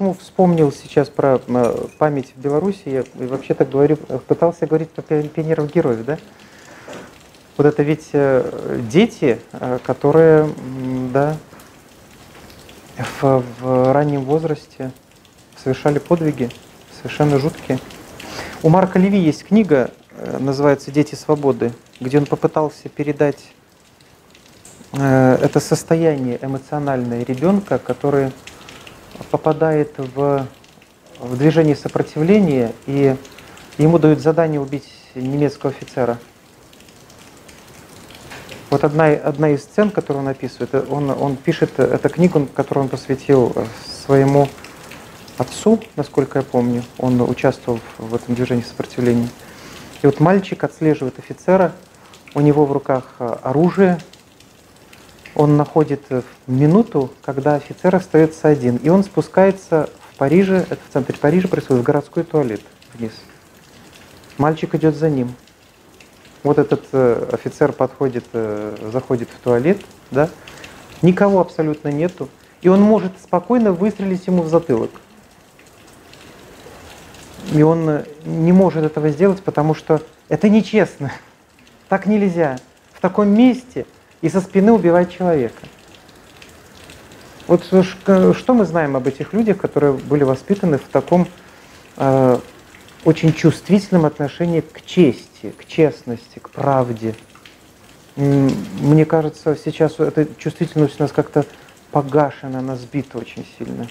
почему вспомнил сейчас про э, память в Беларуси, я вообще-то говорю, пытался говорить про пионеров героев, да? Вот это ведь э, дети, э, которые, да, в, в раннем возрасте совершали подвиги, совершенно жуткие. У Марка Леви есть книга, называется «Дети свободы», где он попытался передать это состояние эмоциональное ребенка, который попадает в, в движение сопротивления, и ему дают задание убить немецкого офицера. Вот одна, одна из сцен, которую он описывает, он, он пишет эту книгу, которую он посвятил своему отцу, насколько я помню. Он участвовал в этом движении сопротивления. И вот мальчик отслеживает офицера, у него в руках оружие, он находит минуту, когда офицер остается один, и он спускается в Париже, это в центре Парижа происходит, в городской туалет вниз. Мальчик идет за ним. Вот этот э, офицер подходит, э, заходит в туалет, да, никого абсолютно нету, и он может спокойно выстрелить ему в затылок. И он э, не может этого сделать, потому что это нечестно. Так нельзя. В таком месте – и со спины убивать человека. Вот что мы знаем об этих людях, которые были воспитаны в таком э, очень чувствительном отношении к чести, к честности, к правде. Мне кажется, сейчас эта чувствительность у нас как-то погашена, она сбита очень сильно.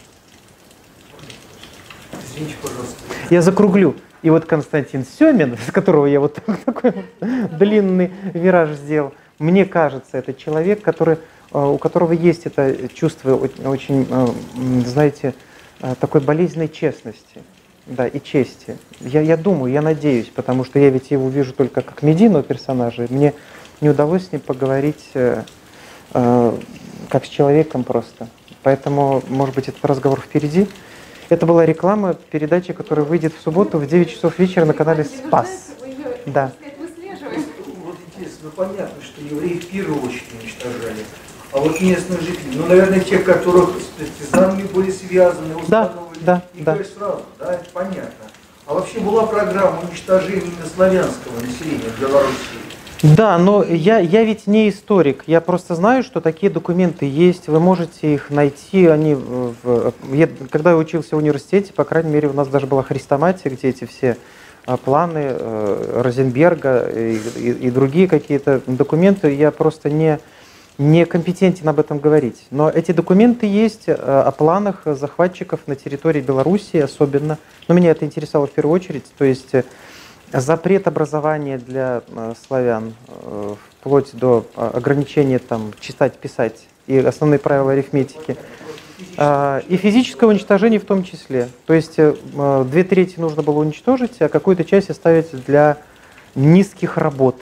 Извините, пожалуйста. Я закруглю. И вот Константин Семин, с которого я вот такой длинный вираж сделал, мне кажется, это человек, который, э, у которого есть это чувство очень, э, знаете, э, такой болезненной честности да, и чести. Я, я думаю, я надеюсь, потому что я ведь его вижу только как медийного персонажа. Мне не удалось с ним поговорить э, э, как с человеком просто. Поэтому, может быть, этот разговор впереди. Это была реклама передачи, которая выйдет в субботу в 9 часов вечера на канале «Спас». Да ну понятно, что евреи в первую очередь уничтожали. А вот местные жители, ну, наверное, те, которых с партизанами были связаны, установлены, да, их да. сразу, да, это понятно. А вообще была программа уничтожения славянского населения в Белоруссии? Да, но я, я ведь не историк, я просто знаю, что такие документы есть, вы можете их найти, они в, я, когда я учился в университете, по крайней мере, у нас даже была хрестоматия, где эти все а, планы э, Розенберга и, и, и другие какие-то документы, я просто не, не компетентен об этом говорить. Но эти документы есть э, о планах захватчиков на территории Белоруссии особенно. Но меня это интересовало в первую очередь. То есть э, запрет образования для славян вплоть до ограничения там, читать, писать и основные правила арифметики – а, и физическое уничтожение в том числе. То есть э, две трети нужно было уничтожить, а какую-то часть оставить для низких работ.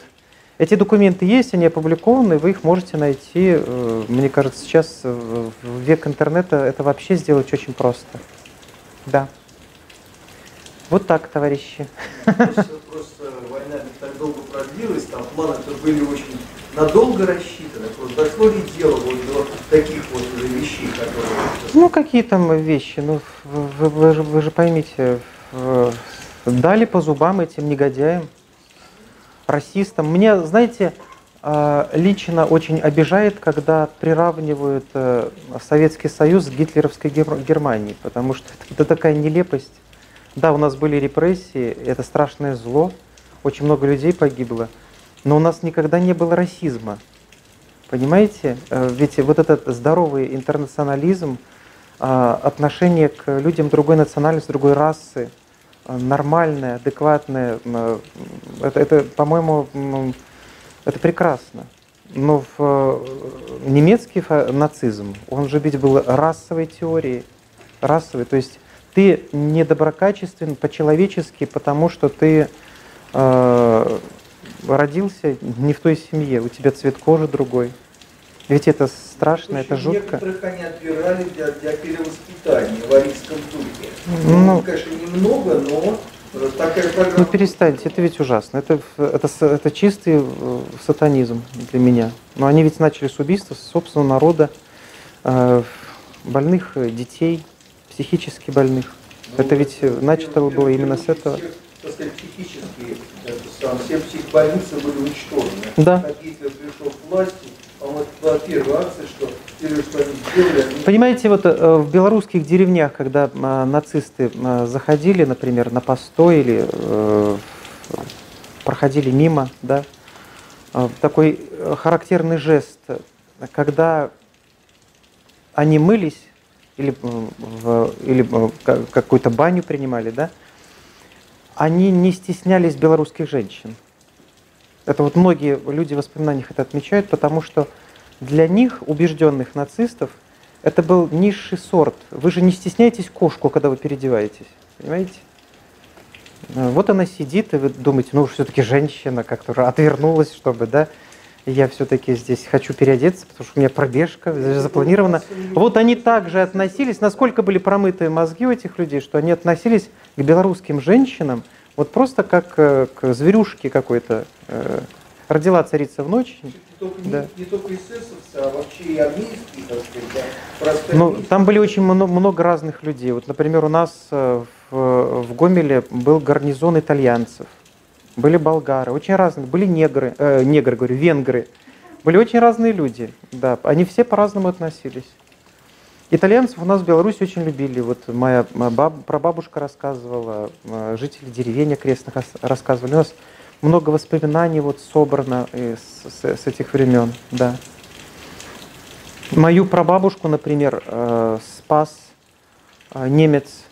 Эти документы есть, они опубликованы, вы их можете найти. Э, мне кажется, сейчас в век интернета это вообще сделать очень просто. Да. Вот так, товарищи. Просто война так долго продлилась, там планы-то были очень надолго рассчитаны? Просто дошло ли дело вот до таких вот вещей, которые... Ну, какие там вещи? Ну, вы, вы, же, вы же поймите, дали по зубам этим негодяям, расистам. Мне, знаете, а, лично очень обижает, когда приравнивают э, Советский Союз к гитлеровской Германии, потому что это такая нелепость. Да, у нас были репрессии, это страшное зло, очень много людей погибло, но у нас никогда не было расизма. Понимаете? Э, ведь вот этот здоровый интернационализм, а, отношение к людям другой национальности, другой расы, э, нормальное, адекватное, э, это, это по-моему, это прекрасно. Но в немецкий нацизм, он же ведь был расовой теорией, расовой, то есть ты недоброкачествен по-человечески, потому что ты родился не в той семье, у тебя цвет кожи другой. Ведь это страшно, это жутко. Некоторых они отбирали для, для перевоспитания в арийском духе. Ну, Ну, конечно, немного, но э, такая программа. Ну перестаньте, это ведь ужасно. Это, это, это чистый э, сатанизм для меня. Но они ведь начали с убийства собственного народа, э, больных э, детей, психически больных. Ну, это ведь э, начато было именно с этого. Всех, так сказать, психические, это сам, все психбольницы были уничтожены. Да. Как Гитлер пришел к власти, а вот была первая акция, что первое, что они сделали, они Понимаете, вот э, в белорусских деревнях, когда э, нацисты э, заходили, например, на постой или э, проходили мимо, да, э, такой э, характерный жест, э, когда они мылись или, в, или ка- какую-то баню принимали, да, они не стеснялись белорусских женщин. Это вот многие люди в воспоминаниях это отмечают, потому что для них, убежденных нацистов, это был низший сорт. Вы же не стесняетесь кошку, когда вы переодеваетесь, понимаете? Э, Вот она сидит, и вы думаете, ну все-таки женщина как-то отвернулась, чтобы, да, я все-таки здесь хочу переодеться, потому что у меня пробежка запланирована. Вот они также относились, насколько были промытые мозги у этих людей, что они относились к белорусским женщинам вот просто как э, к зверюшке какой-то. Э, Родила царица в ночь. не только, не- Да. не, только эсэсовцы, а вообще и армейские, так сказать, да, Ну, там были очень много, много разных людей. Вот, например, у нас э, в, в Гомеле был гарнизон итальянцев, были болгары, очень разные, были негры, э, негры, говорю, венгры, были очень разные люди, да, они все по-разному относились. Итальянцев у нас в Беларуси очень любили. Вот моя баб- прабабушка рассказывала, э, жители деревень окрестных рас- рассказывали. У нас много воспоминаний вот собрано с, с- с этих времен, да. Мою прабабушку, например, э, спас э, немец,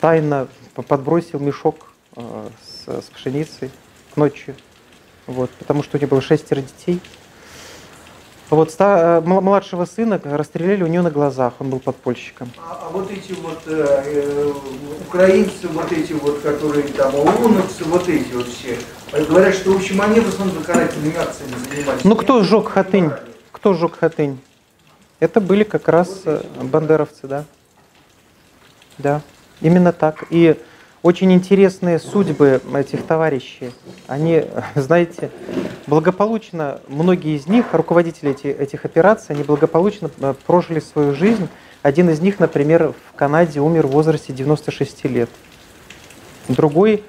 тайно подбросил мешок э, с, с пшеницей ночью, вот, потому что у него было шестеро детей. Вот ста- э, мла- младшего сына расстреляли у него на глазах, он был подпольщиком. А, а вот эти вот э, э, украинцы, вот эти вот, которые там, ОУНовцы, вот эти вот все, говорят, что, в общем, они в основном карательными акциями занимались. Ну кто сжег Хатынь? Кто сжег Хатынь? Это были как раз э, бандеровцы, да. Да, именно так. И очень интересные судьбы этих товарищей. Они, знаете, благополучно, многие из них, руководители эти- этих операций, они благополучно э, прожили свою жизнь. Один из них, например, в Канаде умер в возрасте 96 лет. Другой,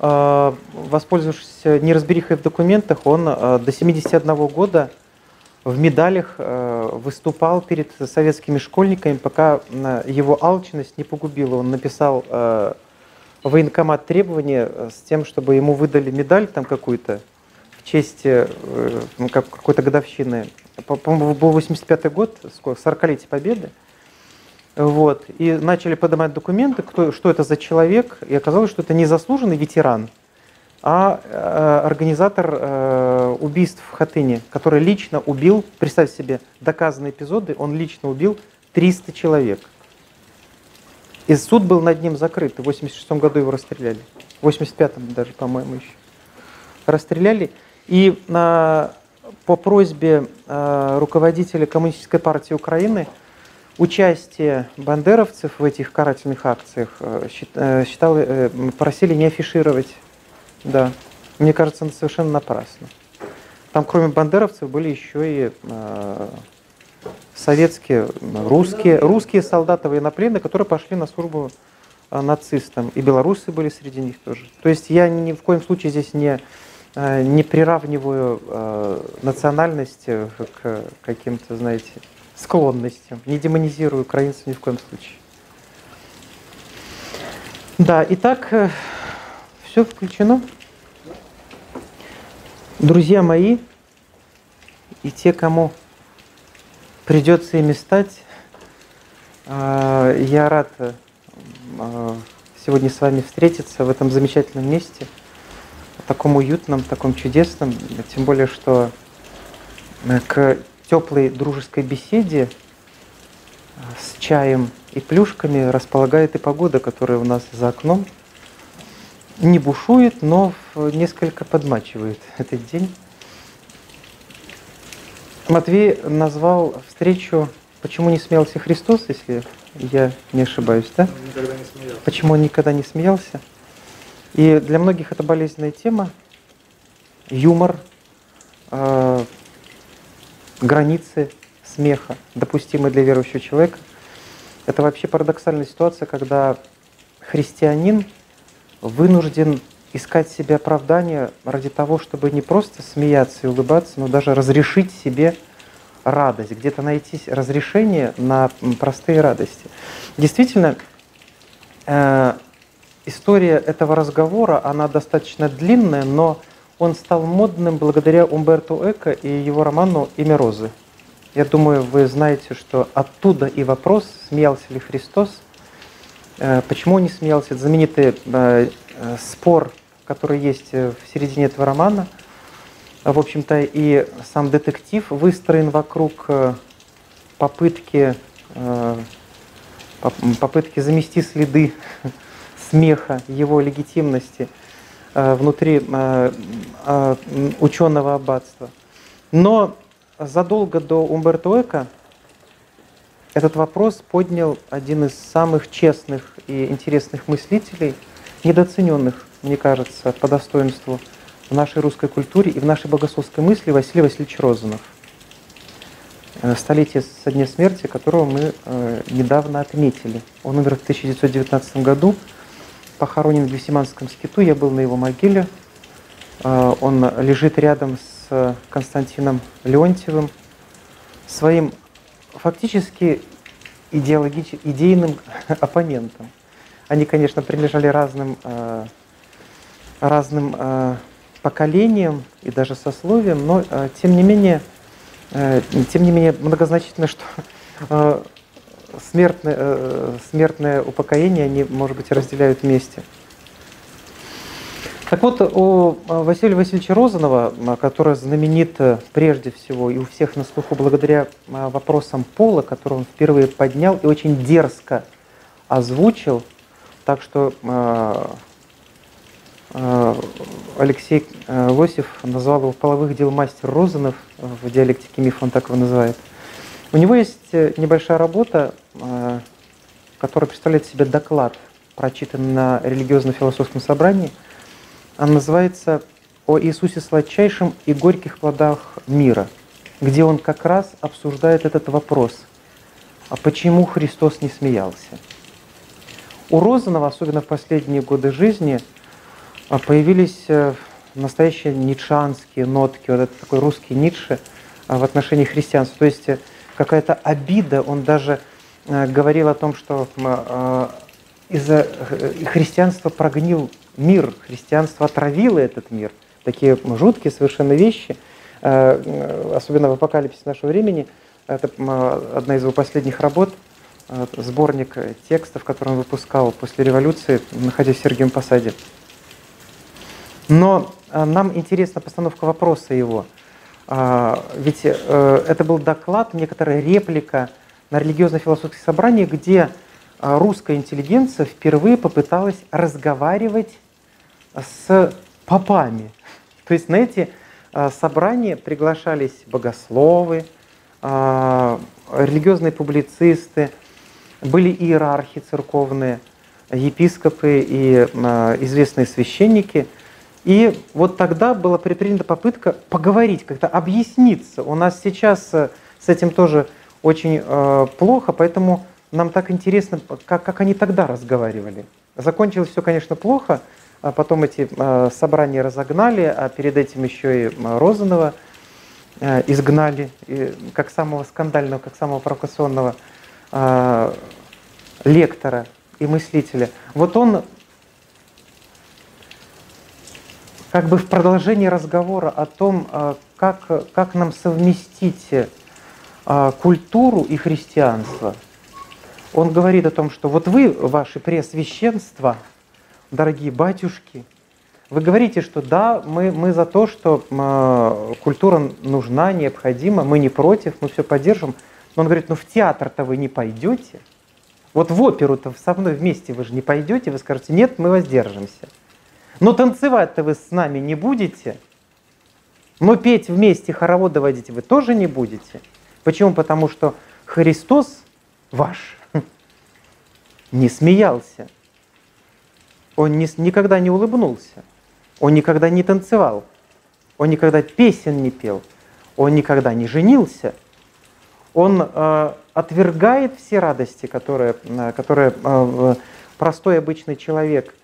э, воспользовавшись неразберихой в документах, он э, до 71 года в медалях э, выступал перед советскими школьниками, пока его алчность не погубила. Он написал э, военкомат требования э, с тем, чтобы ему выдали медаль там какую-то в честь как- какой-то годовщины. По- По-моему, был 85 год, сколько, 40-летие Победы. Вот. И начали поднимать документы, кто, что это за человек. И оказалось, что это не заслуженный ветеран, а э, организатор э, убийств в Хатыне, который лично убил, представь себе, доказанные эпизоды, он лично убил 300 человек. И суд был над ним закрыт, и в 86 году его расстреляли. В 85-м даже, по-моему, еще. Расстреляли. И а, по просьбе а, руководителя Коммунистической партии Украины участие бандеровцев в этих карательных акциях счит- считал, просили не афишировать. Да. Мне кажется, это совершенно напрасно. Там, кроме бандеровцев, были еще и э, советские, м, русские, русские солдаты военнопленные, которые пошли на службу э, нацистам. И белорусы были среди них тоже. То есть я ни в коем случае здесь не, э, не приравниваю э, национальности к каким-то, знаете, склонностям. Не демонизирую украинцев ни в коем случае. Да, итак, все включено. Друзья мои, и те, кому придется ими стать, э, я рад э, сегодня с вами встретиться в этом замечательном месте, таком уютном, таком чудесном, тем более, что э, к теплой дружеской беседе э, с чаем и плюшками располагает и погода, которая у нас за окном. Не бушует, но несколько подмачивает этот день. Матвей назвал встречу «Почему не смеялся Христос?», если я не ошибаюсь, да? Он никогда не смеялся. Почему он никогда не смеялся? И для многих это болезненная тема. Юмор, э, границы смеха, допустимые для верующего человека. Это вообще парадоксальная ситуация, когда христианин вынужден искать себе оправдание ради того, чтобы не просто смеяться и улыбаться, но даже разрешить себе радость, где-то найти разрешение на простые радости. Действительно, э, история этого разговора, она достаточно длинная, но он стал модным благодаря Умберту Эко и его роману «Имя Розы». Я думаю, вы знаете, что оттуда и вопрос, смеялся ли Христос. Э, почему он не смеялся? Это знаменитый э, спор, который есть в середине этого романа – в общем-то, и сам детектив выстроен вокруг э, попытки, э, попытки замести следы смеха, его легитимности э, внутри ученого аббатства. Но задолго до Умберто Эко этот вопрос поднял один из самых честных и интересных мыслителей, недооцененных, мне кажется, по достоинству в нашей русской культуре и в нашей богословской мысли Василий Васильевич Розанов. Э, столетие со дня смерти, которого мы э, недавно отметили. Он умер в 1919 году, похоронен в Весиманском скиту, я был на его могиле. Э, он лежит рядом с Константином Леонтьевым, своим фактически идеологич... идейным оппонентом. Они, конечно, принадлежали разным, разным поколением и даже сословием, но э, тем не менее, э, тем не менее многозначительно, что э, смертное, смертное упокоение они, может быть, разделяют вместе. Так вот, у Василия Васильевича Розанова, который знаменит прежде всего и у всех на слуху благодаря вопросам пола, который он впервые поднял и очень дерзко озвучил, так что Э, Алексей э, Лосев назвал его половых дел мастер Розанов, в диалектике миф он так его называет. У него есть э, небольшая работа, которая представляет себе доклад, прочитанный на религиозно-философском собрании. Она называется «О Иисусе сладчайшем и горьких плодах мира», где он как раз обсуждает этот вопрос, а почему Христос не смеялся. У Розанова, особенно в последние годы жизни, а появились э, настоящие ницшанские нотки, вот этот такой русский Ницше а, в отношении христианства. То есть э, какая-то обида, он даже э, говорил о том, что из-за христианства прогнил мир, христианство отравило этот мир. Такие жуткие совершенно вещи, особенно в апокалипсисе нашего времени. Это одна из его последних работ, сборник текстов, который он выпускал после революции, находясь в Сергиевом Посаде. Но э, нам интересна постановка вопроса его. А, ведь э, это был доклад, некоторая реплика на религиозно-философских собраниях, где э, русская интеллигенция впервые попыталась разговаривать с попами. То есть на эти собрания приглашались богословы, религиозные публицисты, были иерархи церковные, епископы и известные священники – и вот тогда была предпринята попытка поговорить, как-то объясниться. У нас сейчас э, с этим тоже очень э, плохо, поэтому нам так интересно, как, как они тогда разговаривали. Закончилось все, конечно, плохо, а потом эти э, собрания разогнали, а перед этим еще и э, Розанова э, изгнали, как самого скандального, как самого провокационного э, лектора и мыслителя. Вот он как бы в продолжении разговора о том, а, как, как нам совместить а, культуру и христианство, он говорит о том, что вот вы, ваши преосвященства, дорогие батюшки, вы говорите, что да, мы, мы за то, что э, культура нужна, необходима, мы не против, мы все поддержим. Но он говорит, ну в театр-то вы не пойдете. Вот в оперу-то со мной вместе вы же не пойдете, вы скажете, нет, мы воздержимся. Но танцевать-то вы с нами не будете. Но петь вместе, хороводы водить вы тоже не будете. Почему? Потому что Христос ваш не смеялся. Он не, никогда не улыбнулся. Он никогда не танцевал. Он никогда песен не пел. Он никогда не женился. Он э, отвергает все радости, которые, э, которые э, простой обычный человек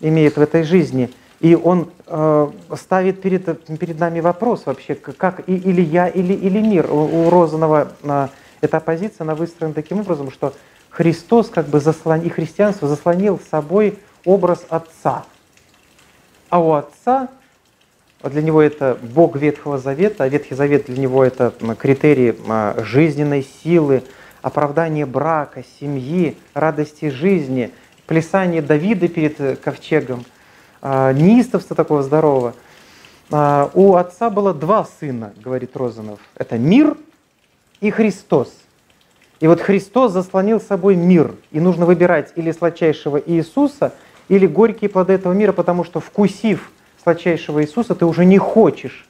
имеет в этой жизни. И он э, ставит перед, перед нами вопрос вообще, как и, или я, или, или мир. У, у Розанова э, эта позиция, она выстроена таким образом, что Христос как бы заслон, и христианство заслонил собой образ Отца. А у Отца, для него это Бог Ветхого Завета, а Ветхий Завет для него это критерии жизненной силы, оправдание брака, семьи, радости жизни – плясание Давида перед э, ковчегом, а, неистовство такого здорового. А, у отца было два сына, говорит Розанов. Это мир и Христос. И вот Христос заслонил собой мир. И нужно выбирать или сладчайшего Иисуса, или горькие плоды этого мира, потому что вкусив сладчайшего Иисуса, ты уже не хочешь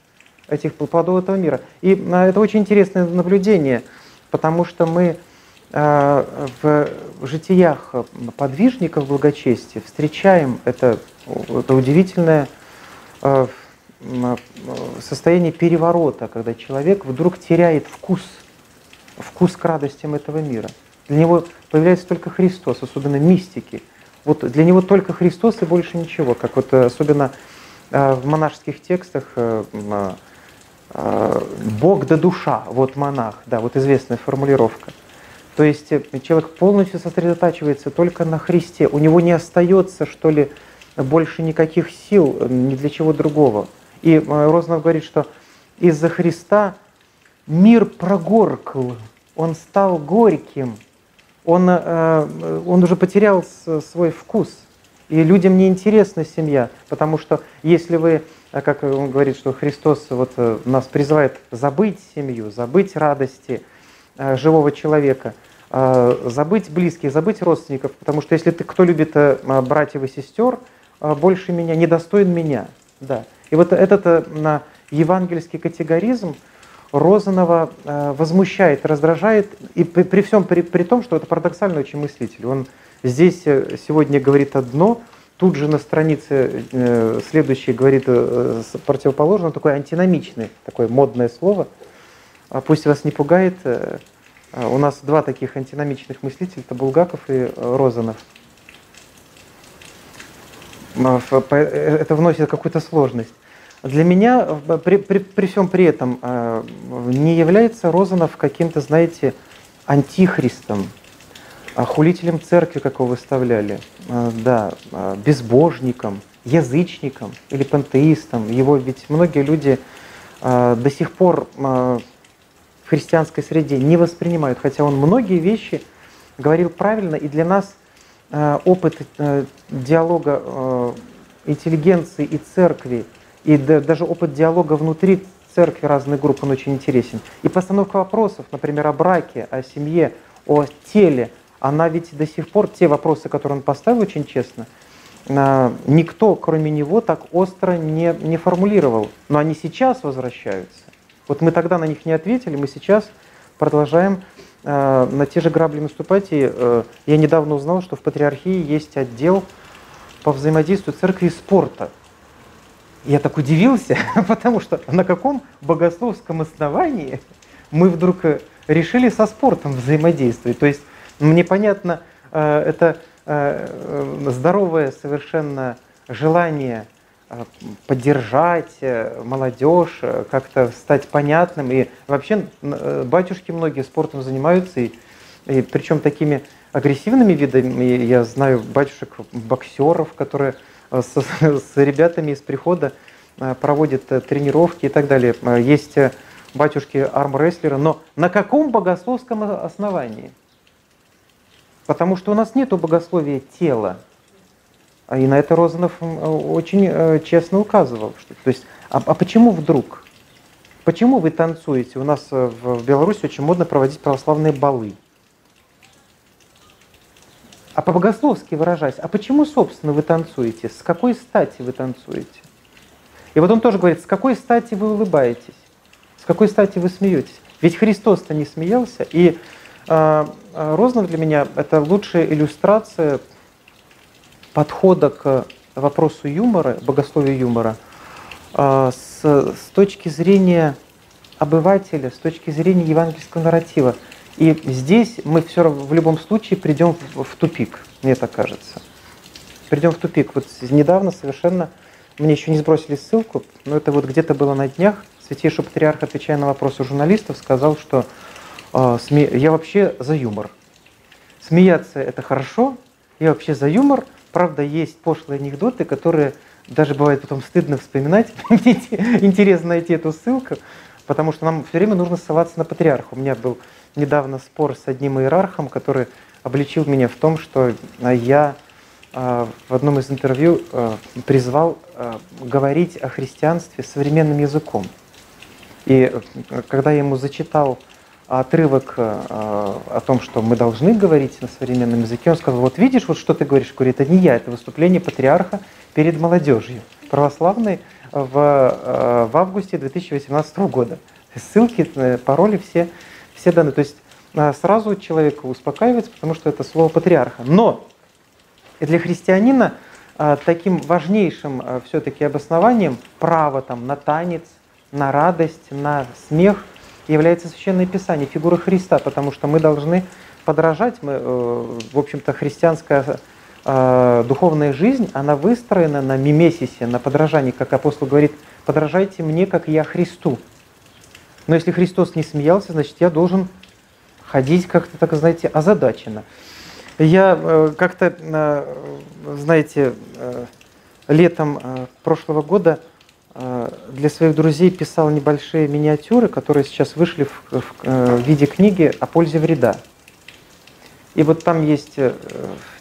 этих плодов этого мира. И а, это очень интересное наблюдение, потому что мы Э, в житиях подвижников благочестия встречаем это, это удивительное э, состояние переворота, когда человек вдруг теряет вкус, вкус к радостям этого мира. Для него появляется только Христос, особенно мистики. Вот для него только Христос и больше ничего, как вот э, особенно в монашеских текстах Бог да душа, вот монах, да, вот известная формулировка. То есть э, человек полностью сосредотачивается только на Христе. У него не остается, что ли, больше никаких сил э, ни для чего другого. И э, Рознов говорит, что из-за Христа мир прогоркл, он стал горьким, он, он уже потерял свой вкус. И людям не интересна семья, потому что если вы, как он говорит, что Христос вот нас призывает забыть семью, забыть радости живого человека – забыть близких, забыть родственников, потому что если ты, кто любит э, братьев и сестер, больше меня, недостоин меня. Да. И вот этот э, на евангельский категоризм Розанова э, возмущает, раздражает, и при, при всем при, при том, что это парадоксальный очень мыслитель. Он здесь сегодня говорит одно, тут же на странице следующей говорит противоположное, такое антиномичное, такое модное слово. А пусть вас не пугает, а, у нас два таких антиномичных мыслителя, это Булгаков и э, Розанов. Э, это вносит какую-то сложность. Для меня при, при, при всем при этом а, не является Розанов каким-то, знаете, антихристом, хулителем церкви, как его выставляли, да, безбожником, язычником или пантеистом. Его ведь многие люди до сих пор христианской среде не воспринимают, хотя он многие вещи говорил правильно, и для нас э, опыт э, диалога э, интеллигенции и церкви, и даже опыт диалога внутри церкви разных групп, он очень интересен. И постановка вопросов, например, о браке, о семье, о теле, она ведь до сих пор, те вопросы, которые он поставил очень честно, никто, кроме него, так остро не, не формулировал. Но они сейчас возвращаются. Вот мы тогда на них не ответили, мы сейчас продолжаем э, на те же грабли наступать. И э, я недавно узнал, что в Патриархии есть отдел по взаимодействию церкви и спорта. Я так удивился, потому что на каком богословском основании мы вдруг э, решили со спортом взаимодействовать. То есть мне понятно, э, это э, здоровое совершенно желание поддержать молодежь, как-то стать понятным. И вообще батюшки многие спортом занимаются, и, и причем такими агрессивными видами. Я знаю батюшек боксеров, которые с, с ребятами из прихода проводят тренировки и так далее. Есть батюшки армрестлеры, но на каком богословском основании? Потому что у нас нет богословия тела. А и на это Розанов очень э, честно указывал. Что, то есть, а, а почему вдруг? Почему вы танцуете? У нас э, в Беларуси очень модно проводить православные балы. А по-богословски выражаясь, а почему, собственно, вы танцуете? С какой стати вы танцуете? И вот он тоже говорит, с какой стати вы улыбаетесь? С какой стати вы смеетесь? Ведь Христос-то не смеялся. И э, Рознов для меня это лучшая иллюстрация подхода к вопросу юмора, богословия юмора, э, с, с точки зрения обывателя, с точки зрения евангельского нарратива. И здесь мы все равно в любом случае придем в, тупик, мне так кажется. Придем в тупик. Вот недавно совершенно, мне еще не сбросили ссылку, но это вот где-то было на днях, Святейший Патриарх, отвечая на вопросы журналистов, сказал, что э, сме... я вообще за юмор. Смеяться это хорошо, я вообще за юмор. Правда, есть пошлые анекдоты, которые даже бывает потом стыдно вспоминать. Интересно найти эту ссылку, потому что нам все время нужно ссылаться на патриарха. У меня был недавно спор с одним иерархом, который обличил меня в том, что а, я а, в одном из интервью а, призвал говорить о христианстве современным языком. И когда я ему зачитал отрывок о том, что мы должны говорить на современном языке, он сказал, вот видишь, вот что ты говоришь, говорит, это не я, это выступление патриарха перед молодежью православной в, в августе 2018 года. Ссылки, э, пароли все все данные. То есть а, сразу человек успокаивается, потому что это слово патриарха. Но для христианина а, таким важнейшим а, все-таки обоснованием права там, на танец, на радость, на смех является Священное Писание, фигура Христа, потому что мы должны подражать, мы, э, в общем-то, христианская духовная жизнь, она выстроена на мимесисе, на подражании, как апостол говорит, подражайте мне, как я Христу. Но если Христос не смеялся, значит, я должен ходить как-то, так знаете, озадаченно. Я э, как-то, э, знаете, э, летом прошлого года для своих друзей писал небольшие миниатюры, которые сейчас вышли в, в, виде книги о пользе вреда. И вот там есть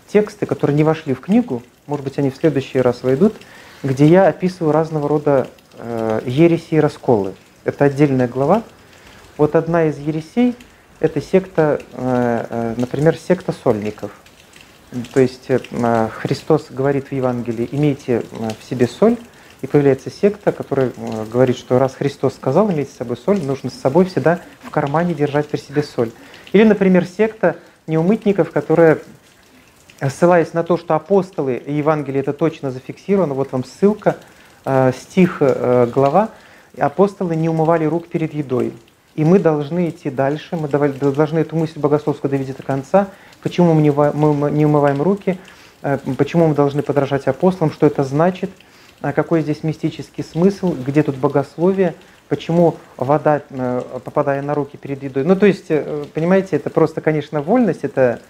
тексты, которые не вошли в книгу, может быть, они в следующий раз войдут, где я описываю разного рода ереси и расколы. Это отдельная глава. Вот одна из ересей – это секта, э, э, например, секта сольников. То есть э, Христос говорит в Евангелии, имейте в себе соль, и появляется секта, которая говорит, что раз Христос сказал, имейте с собой соль, нужно с собой всегда в кармане держать при себе соль. Или, например, секта неумытников, которая, ссылаясь на то, что апостолы и Евангелие это точно зафиксировано, вот вам ссылка, стих, глава, апостолы не умывали рук перед едой. И мы должны идти дальше, мы должны эту мысль богословскую довести до конца. Почему мы не умываем руки, э, почему мы должны подражать апостолам, что это значит, э, какой здесь мистический смысл, где тут богословие, почему вода, э, попадая на руки перед едой. Ну, то есть, понимаете, это просто, конечно, вольность это,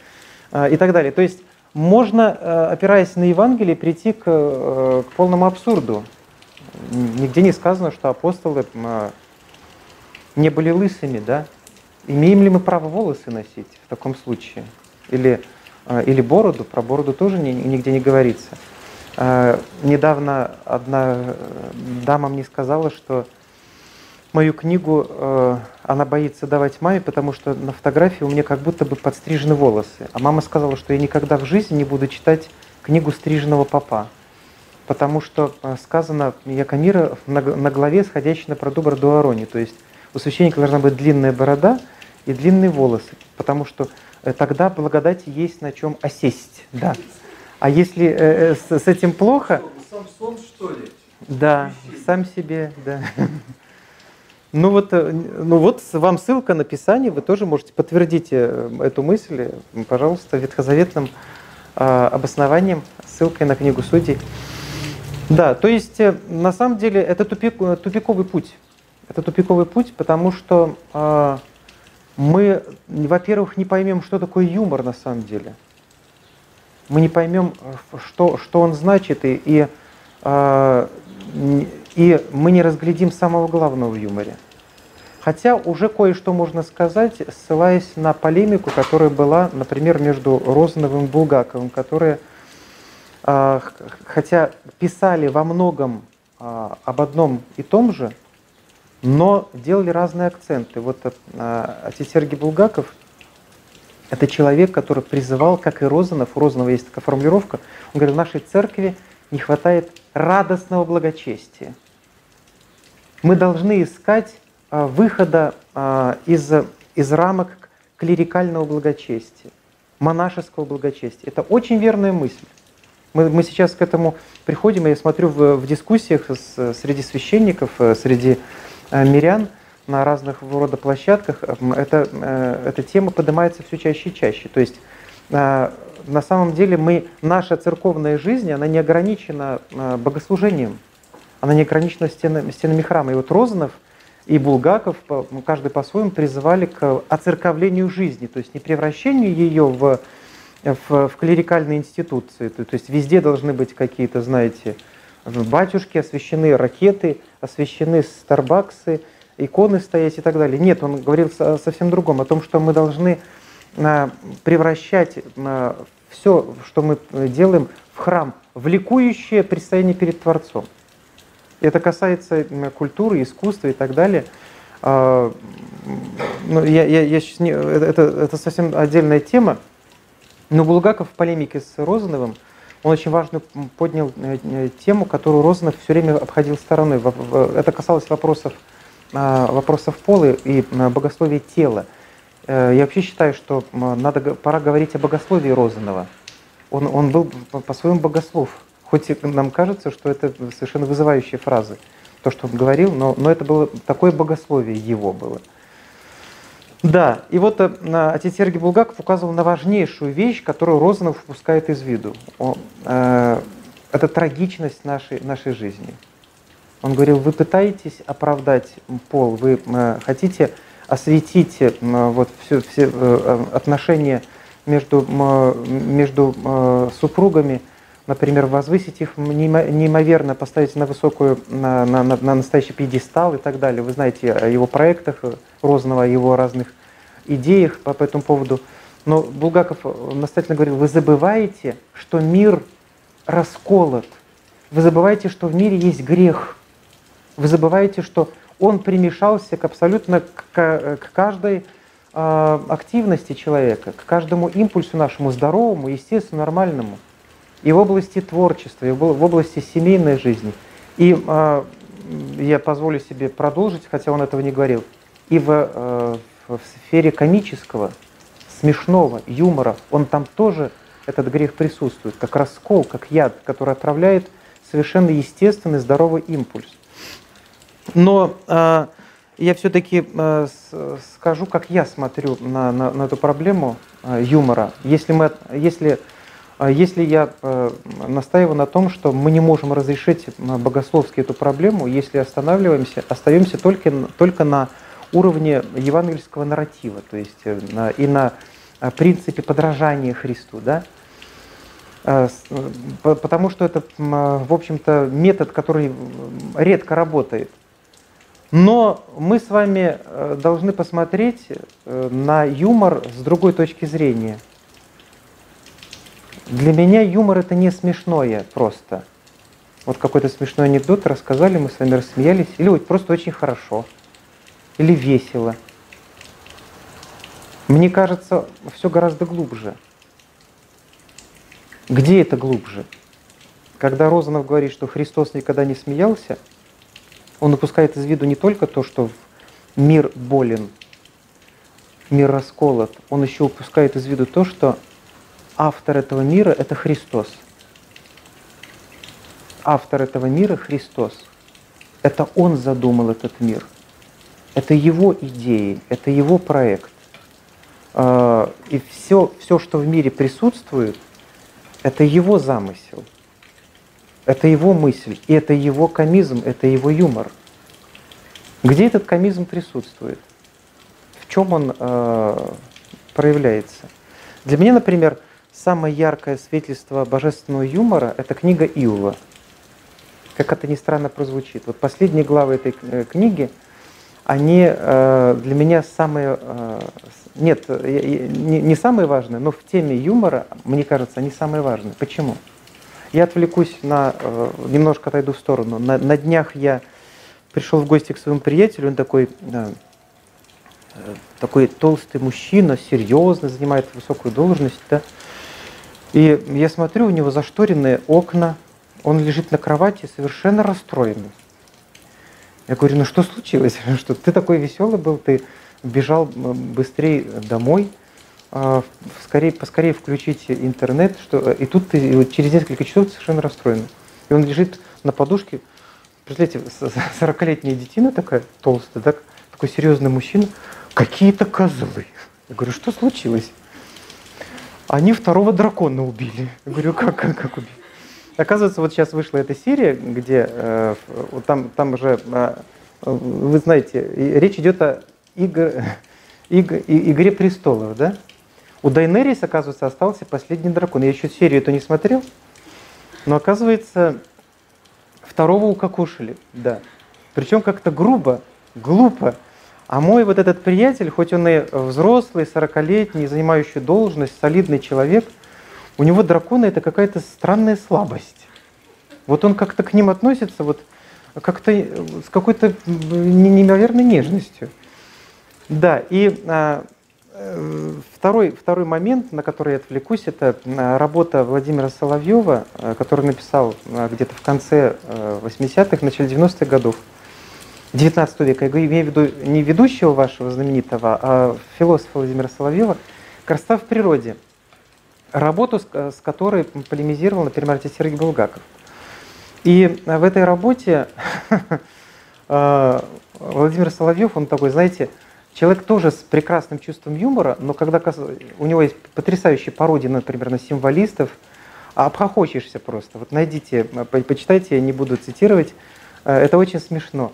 и так далее. То есть, можно, опираясь на Евангелие, прийти к, к полному абсурду. Нигде не сказано, что апостолы а, не были лысыми, да? Имеем ли мы право волосы носить в таком случае? Или, а, или бороду? Про бороду тоже нигде не говорится. А, недавно одна э, дама мне сказала, что мою книгу она боится давать маме, потому что на фотографии у меня как будто бы подстрижены волосы. А мама сказала, что я никогда в жизни не буду читать книгу стриженного папа потому что э, сказано Якомира на, на главе, сходящей на продубр до Арони. То есть у священника должна быть длинная борода и длинные волосы, потому что э, тогда благодати есть на чем осесть. Да. А если э, с, с этим плохо... Самсон, что ли? Да, сам себе, да. Ну вот, ну вот вам ссылка на Писание, вы тоже можете подтвердить эту мысль, пожалуйста, ветхозаветным э, обоснованием, ссылкой на книгу Судей. Да, то есть э, на самом деле это тупик, э, тупиковый путь. Это тупиковый путь, потому что э, мы, во-первых, не поймем, что такое юмор на самом деле. Мы не поймем, э, что, что он значит, и, и, э, и мы не разглядим самого главного в юморе. Хотя уже кое-что можно сказать, ссылаясь на полемику, которая была, например, между Розановым и Булгаковым, которые а, хотя писали во многом а, об одном и том же, но делали разные акценты. Вот а, отец Сергей Булгаков Это человек, который призывал, как и Розанов, у Розанова есть такая формулировка, он говорит, в нашей церкви не хватает радостного благочестия. Мы должны искать а, выхода а, из, из рамок клерикального благочестия, монашеского благочестия. Это очень верная мысль. Мы, мы сейчас к этому приходим, я смотрю в, в дискуссиях с, среди священников, э, среди э, мирян на разных рода площадках, это, э, эта тема поднимается все чаще и чаще. То есть на самом деле мы, наша церковная жизнь, она не ограничена богослужением, она не ограничена стенами, стенами храма. И вот Розанов и Булгаков, каждый по-своему, призывали к оцерковлению жизни, то есть не превращению ее в в, в клерикальной институции. То, то есть везде должны быть какие-то, знаете, батюшки, освящены ракеты, освящены старбаксы, иконы стоять и так далее. Нет, он говорил совсем другом, о том, что мы должны а, превращать а, все, что мы делаем, в храм, в ликующее предстояние перед Творцом. Это касается культуры, искусства и так далее. А, ну, я, я, я сейчас не, это, это совсем отдельная тема. Но Булгаков в полемике с Розановым, он очень важно поднял э, э, тему, которую Розанов все время обходил стороной. Это касалось вопросов, а, вопросов пола и богословия тела. Э, я вообще считаю, что надо, пора говорить о богословии Розанова. Он, он был по-своему богослов. Хоть и нам кажется, что это совершенно вызывающие фразы, то, что он говорил, но, но это было такое богословие его было. Да, и вот э, отец Сергей Булгаков указывал на важнейшую вещь, которую Розанов упускает из виду. Он, э, это трагичность нашей, нашей жизни. Он говорил, вы пытаетесь оправдать пол, вы э, хотите осветить э, вот все, все э, э отношения между, э, между супругами, например, возвысить их неимоверно, поставить на высокую, на, на, на настоящий пьедестал и так далее. Вы знаете о его проектах Розанова, о его разных идеях по, по этому поводу. Но Булгаков настоятельно говорил, вы забываете, что мир расколот. Вы забываете, что в мире есть грех. Вы забываете, что он примешался к абсолютно к, к каждой э, активности человека, к каждому импульсу нашему здоровому, естественно, нормальному – и в области творчества, и в области семейной жизни. И э, я позволю себе продолжить, хотя он этого не говорил, и в, э, в сфере комического, смешного, юмора, он там тоже, этот грех присутствует, как раскол, как яд, который отправляет совершенно естественный здоровый импульс. Но э, я все-таки э, скажу, как я смотрю на, на, на эту проблему э, юмора. Если, мы, если а если я э, настаиваю на том, что мы не можем разрешить богословски эту проблему, если останавливаемся, остаемся только, только на уровне евангельского нарратива, то есть э, и на э, принципе подражания Христу, да? Потому что это, в общем-то, метод, который редко работает. Но мы с вами должны посмотреть на юмор с другой точки зрения – для меня юмор это не смешное просто. Вот какой-то смешной анекдот рассказали, мы с вами рассмеялись, или вот просто очень хорошо, или весело. Мне кажется, все гораздо глубже. Где это глубже? Когда Розанов говорит, что Христос никогда не смеялся, он упускает из виду не только то, что мир болен, мир расколот, он еще упускает из виду то, что автор этого мира – это Христос. Автор этого мира – Христос. Это Он задумал этот мир. Это Его идеи, это Его проект. А, и все, все, что в мире присутствует, это Его замысел. Это Его мысль, и это Его комизм, это Его юмор. Где этот комизм присутствует? В чем он э, проявляется? Для меня, например, самое яркое свидетельство божественного юмора – это книга Иова. Как это ни странно прозвучит. Вот последние главы этой э, книги, они э, для меня самые, э, нет, не, самые важные, но в теме юмора, мне кажется, они самые важные. Почему? Я отвлекусь на, немножко отойду в сторону. На, на днях я пришел в гости к своему приятелю, он такой такой толстый мужчина, серьезный, занимает высокую должность, да. И я смотрю, у него зашторенные окна, он лежит на кровати совершенно расстроенный. Я говорю, ну что случилось? Что ты такой веселый был, ты бежал быстрее домой, а, скорее, поскорее включить интернет, что, и тут ты вот через несколько часов совершенно расстроен. И он лежит на подушке, представляете, 40-летняя детина такая толстая, так, такой серьезный мужчина, какие-то козлы. Я говорю, что случилось? Они второго дракона убили. Я говорю, как, как, как убили? Оказывается, вот сейчас вышла эта серия, где э, там, там уже, э, вы знаете, речь идет о игр, игр, игре престолов, да? У Дайнерис, оказывается, остался последний дракон. Я еще серию эту не смотрел, но оказывается, второго укокошили, да. Причем как-то грубо, глупо. А мой вот этот приятель, хоть он и взрослый, 40-летний, занимающий должность, солидный человек, у него драконы это какая-то странная слабость. Вот он как-то к ним относится вот как-то с какой-то неимоверной нежностью. Да, и а, э, второй, второй момент, на который я отвлекусь, это а, работа Владимира Соловьева, э, который написал где-то в конце 80-х, э, начале 90-х годов. 19 века, я имею в виду не ведущего вашего знаменитого, а философа Владимира Соловьева, «Красота в природе», работу, с, с которой полемизировал, например, отец Сергей Булгаков. И в этой работе э, Владимир Соловьев, он такой, знаете, человек тоже с прекрасным чувством юмора, но когда у него есть потрясающие пародии, например, на символистов, а обхохочешься просто. Вот найдите, почитайте, я не буду цитировать, э, это очень смешно.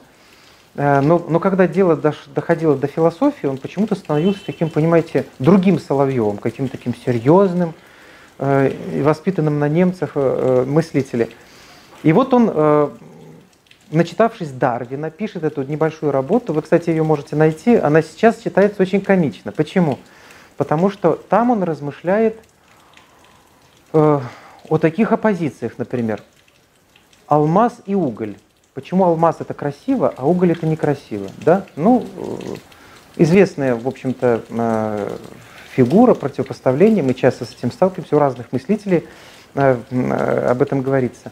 Э, но, но когда дело доходило до философии, он почему-то становился таким, понимаете, другим Соловьевым, каким-то таким серьезным, э, воспитанным на немцах э, мыслителем. И вот он, начитавшись Дарвина, пишет эту небольшую работу. Вы, кстати, ее можете найти. Она сейчас читается очень комично. Почему? Потому что там он размышляет о таких оппозициях, например, алмаз и уголь. Почему алмаз это красиво, а уголь это некрасиво? Да? Ну, э, известная, в общем-то, э, фигура противопоставления, мы часто с этим сталкиваемся, у разных мыслителей э, об этом говорится.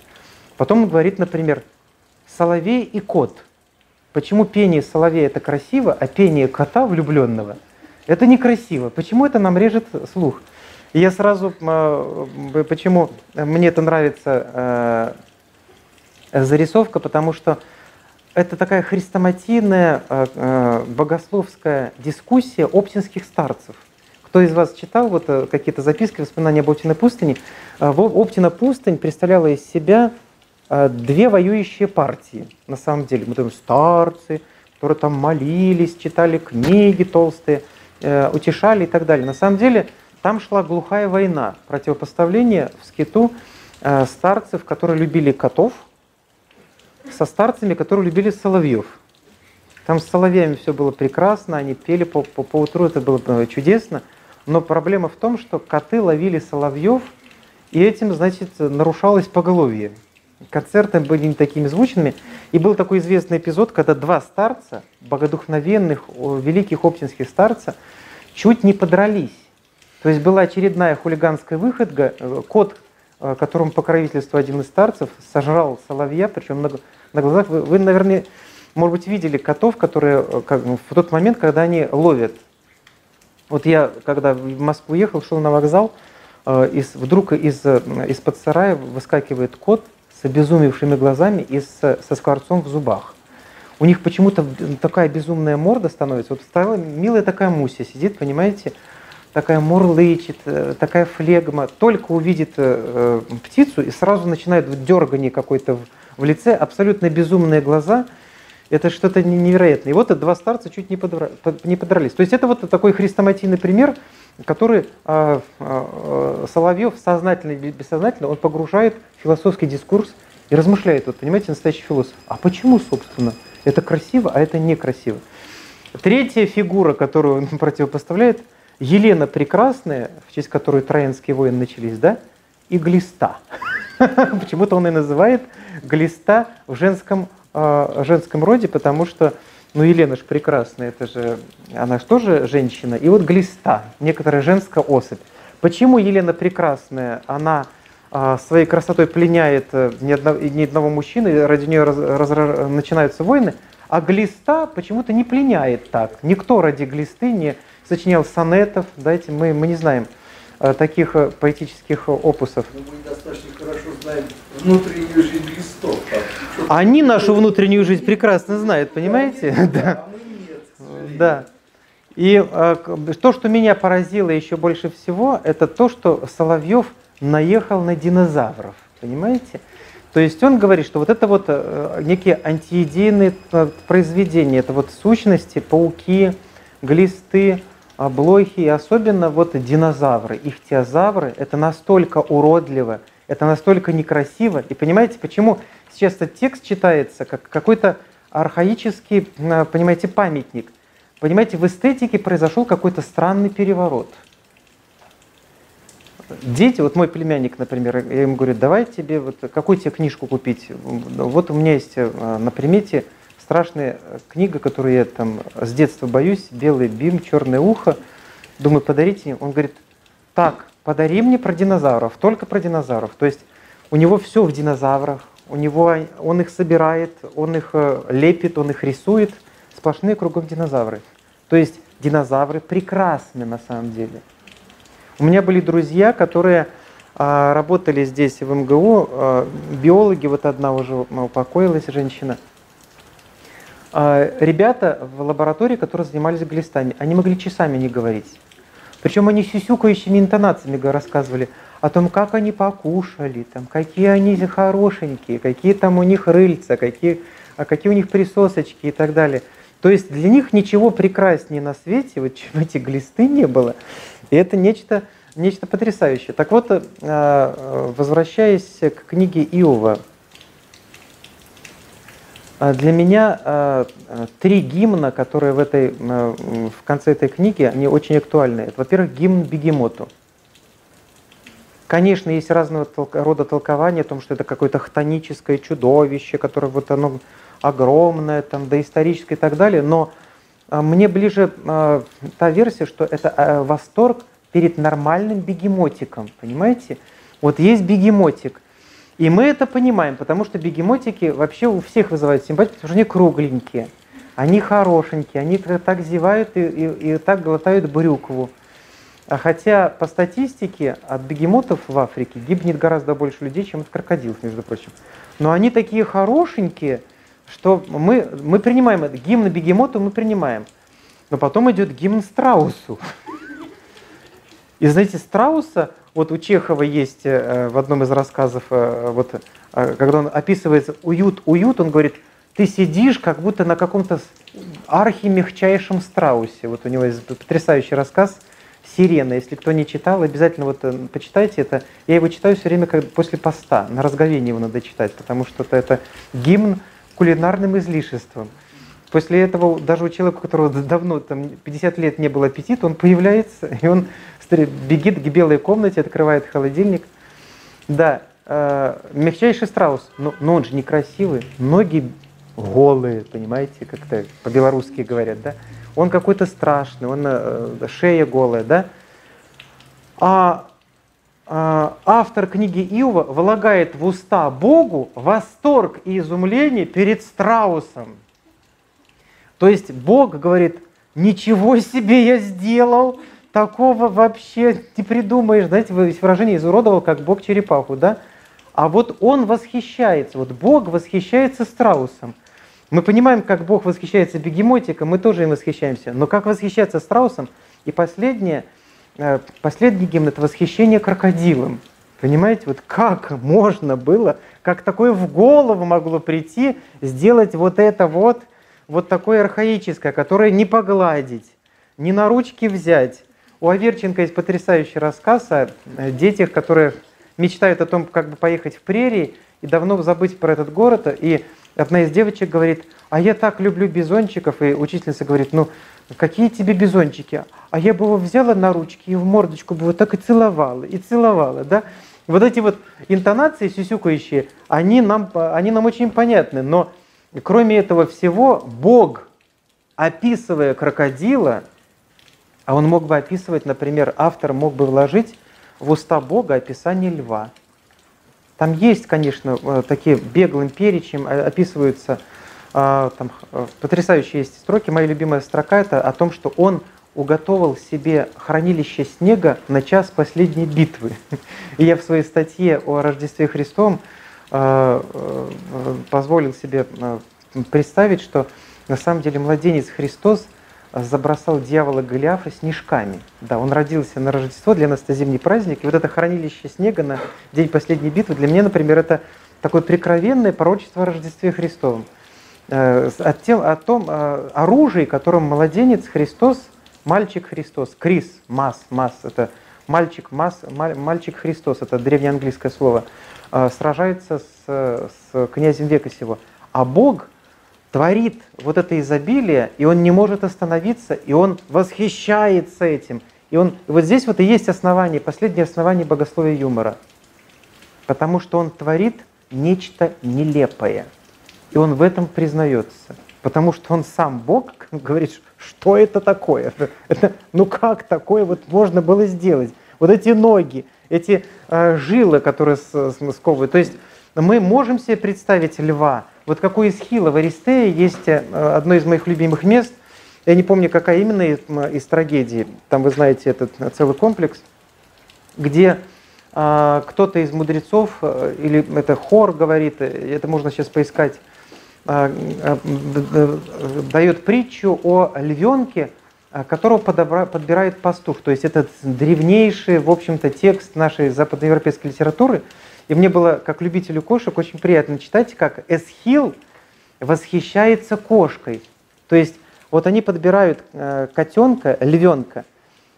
Потом он говорит, например, соловей и кот. Почему пение соловея это красиво, а пение кота влюбленного это некрасиво? Почему это нам режет слух? И я сразу, почему мне это нравится зарисовка, потому что это такая хрестоматийная э, э, богословская дискуссия оптинских старцев. Кто из вас читал вот э, какие-то записки, воспоминания об Оптиной пустыне? Оптина пустынь представляла из себя две воюющие партии, на самом деле. Мы думаем, старцы, которые там молились, читали книги толстые, утешали и так далее. На самом деле там шла глухая война, противопоставление в скиту старцев, которые любили котов – со старцами, которые любили соловьев. Там с соловьями все было прекрасно, они пели по, по, по утру, это было э, чудесно. Но проблема в том, что коты ловили соловьев, и этим, значит, нарушалось поголовье. Концерты были не такими звучными. И был такой известный эпизод, когда два старца, богодухновенных, великих оптинских старца, чуть не подрались. То есть была очередная хулиганская выходка, э, кот Э, которому покровительство один из старцев, сожрал соловья, причем на, на глазах. Вы, вы, наверное, может быть, видели котов, которые э, как, в тот момент, когда они ловят. Вот я, когда в Москву ехал, шел на вокзал, э, из, вдруг из, из-под сарая выскакивает кот с обезумевшими глазами и с, со скворцом в зубах. У них почему-то такая безумная морда становится. Вот стала милая такая Муся сидит, понимаете, такая мурлычет, э, такая флегма, только увидит э, э, птицу и сразу начинает дергание какое-то в лице, абсолютно безумные глаза. Это что-то невероятное. И вот два старца чуть не, подра... не подрались. То есть это вот такой хрестоматийный пример, который э, э, Соловьев сознательно или бессознательно, он погружает в философский дискурс и размышляет. Вот понимаете, настоящий философ. А почему, собственно, это красиво, а это некрасиво? Третья фигура, которую он противопоставляет – Елена Прекрасная, в честь которой Троянские войны начались, да, и Глиста. Почему-то он и называет Глиста в женском, э, женском роде, потому что Ну, Елена же прекрасная, это же, она же тоже женщина. И вот глиста, некоторая женская особь. Почему Елена прекрасная? Она а, своей красотой пленяет э, ни одного, ни одного мужчины, ради нее раз, раз, начинаются войны, а глиста почему-то не пленяет так. Никто ради глисты не сочинял сонетов, дайте, мы, мы не знаем э, таких э, поэтических опусов. Но мы достаточно хорошо знаем внутреннюю жизнь глистов. Они нашу внутреннюю жизнь прекрасно знают, понимаете? Да. Да. И то, что меня поразило еще больше всего, это то, что Соловьев – наехал на динозавров, понимаете? То есть он говорит, что вот это вот э, некие антиидейные э, произведения, это вот сущности, пауки, глисты, блохи и особенно вот динозавры, ихтиозавры, это настолько уродливо, это настолько некрасиво. И понимаете, почему сейчас этот текст читается как какой-то архаический, э, понимаете, памятник. Понимаете, в эстетике произошел какой-то странный переворот – дети, вот мой племянник, например, я ему говорю, давай тебе, вот, какую тебе книжку купить? Вот у меня есть э, на примете страшная книга, которую я там с детства боюсь, белый бим, черное ухо. Думаю, подарите. Он говорит, так, подари мне про динозавров, только про динозавров. То есть у него все в динозаврах, у него он их собирает, он их э, лепит, он их рисует, сплошные кругом динозавры. То есть динозавры прекрасны на самом деле. У меня были друзья, которые а, работали здесь в МГУ, а, биологи, вот одна уже упокоилась женщина. А, ребята в лаборатории, которые занимались глистами, они могли часами не говорить. Причем они сюсюкающими интонациями рассказывали о том, как они покушали, там, какие они хорошенькие, какие там у них рыльца, какие, а какие у них присосочки и так далее. То есть для них ничего прекраснее на свете, вот, чем эти глисты, не было. И это нечто, нечто потрясающее. Так вот, э, возвращаясь к книге Иова, э, для меня э, три гимна, которые в, этой, в конце этой книги, они очень актуальны. Во-первых, гимн Бегемоту. Конечно, есть разного рода толкования о том, что это какое-то хтоническое чудовище, которое вот оно огромное, там, доисторическое и так далее, но а, мне ближе та версия, что это восторг перед нормальным бегемотиком, понимаете? Вот есть бегемотик, и мы это понимаем, потому что бегемотики вообще у всех вызывают симпатию, потому что они кругленькие, они хорошенькие, они так зевают и, и, и так глотают брюкву. А хотя по статистике от бегемотов в Африке гибнет гораздо больше людей, чем от крокодилов, между прочим. Но они такие хорошенькие – что мы, мы принимаем это. Гимн бегемоту мы принимаем. Но потом идет гимн Страусу. И знаете, Страуса, вот у Чехова есть э, в одном из рассказов, э, вот, э, когда он описывает уют, уют, он говорит, ты сидишь как будто на каком-то архимягчайшем страусе. Вот у него есть потрясающий рассказ «Сирена». Если кто не читал, обязательно вот почитайте это. Я его читаю все время как после поста. На разговение его надо читать, потому что это, это гимн кулинарным излишеством. После этого даже у человека, у которого давно, там, 50 лет не было аппетита, он появляется, и он бегит к белой комнате, открывает холодильник. Да, э, мягчайший страус, но, но он же некрасивый, ноги голые, понимаете, как-то по-белорусски говорят, да? Он какой-то страшный, он э, шея голая, да? А а, автор книги Иова влагает в уста Богу восторг и изумление перед страусом. То есть Бог говорит, ничего себе я сделал, такого вообще не придумаешь. Знаете, вы выражение изуродовал, как Бог черепаху, да? А вот он восхищается, вот Бог восхищается страусом. Мы понимаем, как Бог восхищается бегемотиком, мы тоже им восхищаемся. Но как восхищаться страусом? И последнее – Э, последний гимн – это восхищение крокодилом. Понимаете, вот как можно было, как такое в голову могло прийти, сделать вот это вот, вот такое архаическое, которое не погладить, не на ручки взять. У Аверченко есть потрясающий рассказ о э, детях, которые мечтают о том, как бы поехать в прерии и давно забыть про этот город. И одна из девочек говорит, а я так люблю бизончиков. И учительница говорит, ну какие тебе бизончики? А я бы его взяла на ручки и в мордочку бы вот так и целовала, и целовала, да? Вот эти вот интонации сюсюкающие, они нам, они нам очень понятны, но кроме этого всего Бог описывая крокодила, а он мог бы описывать, например, автор мог бы вложить в уста Бога описание льва. Там есть, конечно, э, такие беглым перечем э, описываются а, там, э, потрясающие есть строки. Моя любимая строка это о том, что он уготовил себе хранилище снега на час последней битвы. И я в своей статье о Рождестве Христовом позволил себе представить, что на самом деле младенец Христос забросал дьявола Голиафа снежками. Да, он родился на Рождество, для нас это зимний праздник, и вот это хранилище снега на день последней битвы, для меня, например, это такое прикровенное пророчество о Рождестве Христовом. Э, о, тем, о том о оружии, которым младенец Христос, мальчик Христос, Крис, Мас, Мас, это мальчик, Мас, мальчик Христос, это древнеанглийское слово, э, сражается с, с князем века сего. А Бог творит вот это изобилие, и он не может остановиться, и он восхищается этим. И, он, и вот здесь вот и есть основание, последнее основание богословия юмора. Потому что он творит нечто нелепое. И он в этом признается. Потому что он сам Бог говорит, что это такое? Это, ну как такое вот можно было сделать? Вот эти ноги, эти э, жилы, которые сковывают. То есть мы можем себе представить льва, вот как у Исхила в Аристее есть э, одно из моих любимых мест, я не помню, какая именно из, из трагедий, там вы знаете этот э, целый комплекс, где а, кто-то из мудрецов, э, или это хор говорит, это можно сейчас поискать, а, а, дает притчу о львенке, которого подобра, подбирает пастух. То есть это древнейший, в общем-то, текст нашей западноевропейской литературы – и мне было, как любителю кошек, очень приятно читать, как Эсхил восхищается кошкой. То есть вот они подбирают э, котенка, львенка,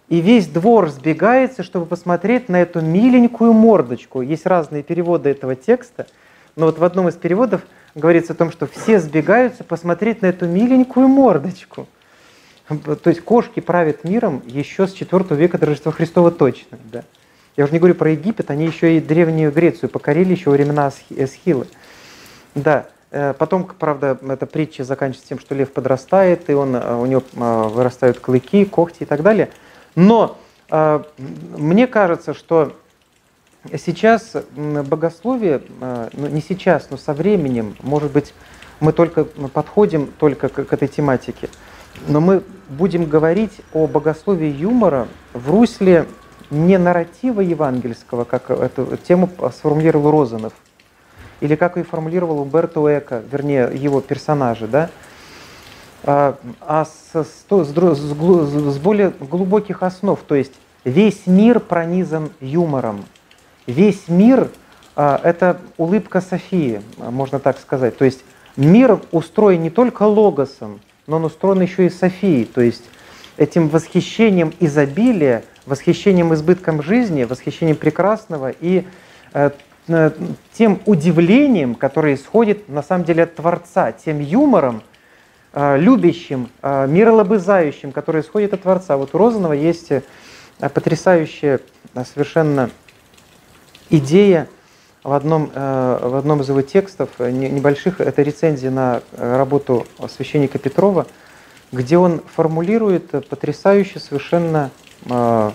и весь двор сбегается, чтобы посмотреть на эту миленькую мордочку. Есть разные переводы этого текста, но вот в одном из переводов говорится о том, что все сбегаются посмотреть на эту миленькую мордочку. То есть кошки правят миром еще с IV века до Рождества Христова точно. Да. Я уже не говорю про Египет, они еще и Древнюю Грецию покорили еще во времена Эсхилы. Да, э, потом, правда, эта притча заканчивается тем, что лев подрастает, и он, э, у него э, вырастают клыки, когти и так далее. Но мне кажется, что сейчас богословие, ну не сейчас, но со временем, может быть, мы только подходим только к, к этой тематике, но мы будем говорить о богословии юмора в русле не нарратива евангельского, как эту тему сформулировал Розанов, или как и формулировал Умберто Эко, вернее, его персонажи, да, а, а с, с, с, с более глубоких основ, то есть весь мир пронизан юмором, весь мир а, это улыбка Софии, можно так сказать, то есть мир устроен не только логосом, но он устроен еще и Софией, то есть этим восхищением изобилия – восхищением избытком жизни, восхищением прекрасного и э, э, тем удивлением, которое исходит на самом деле от Творца, тем юмором, э, любящим, э, миролобызающим, который исходит от Творца. Вот у Розанова есть э, потрясающая э, совершенно идея в одном, в одном из его текстов, небольших, это рецензия на работу священника Петрова, где он формулирует потрясающе совершенно э,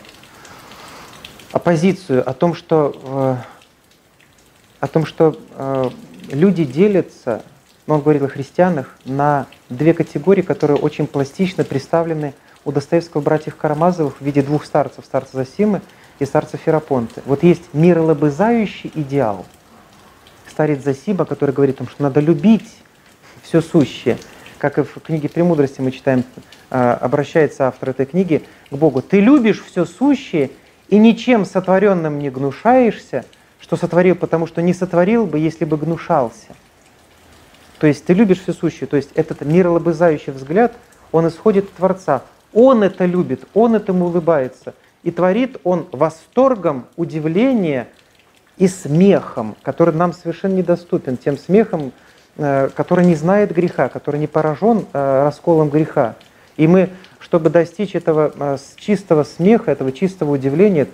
оппозицию о том, что, э, о том, что э, люди делятся, ну, он говорил о христианах, на две категории, которые очень пластично представлены у Достоевского братьев Карамазовых в виде двух старцев, старца Засимы и старца Ферапонты. Вот есть миролобызающий идеал, старец Засиба, который говорит о том, что надо любить все сущее – как и в книге «Премудрости» мы читаем, а, обращается автор этой книги к Богу. «Ты любишь все сущее и ничем сотворенным не гнушаешься, что сотворил, потому что не сотворил бы, если бы гнушался». То есть ты любишь все сущее, то есть этот миролобызающий взгляд, он исходит от Творца. Он это любит, он этому улыбается. И творит он восторгом, удивлением и смехом, который нам совершенно недоступен, тем смехом, который не знает греха, который не поражен э, расколом греха. И мы, чтобы достичь этого э, чистого смеха, этого чистого удивления,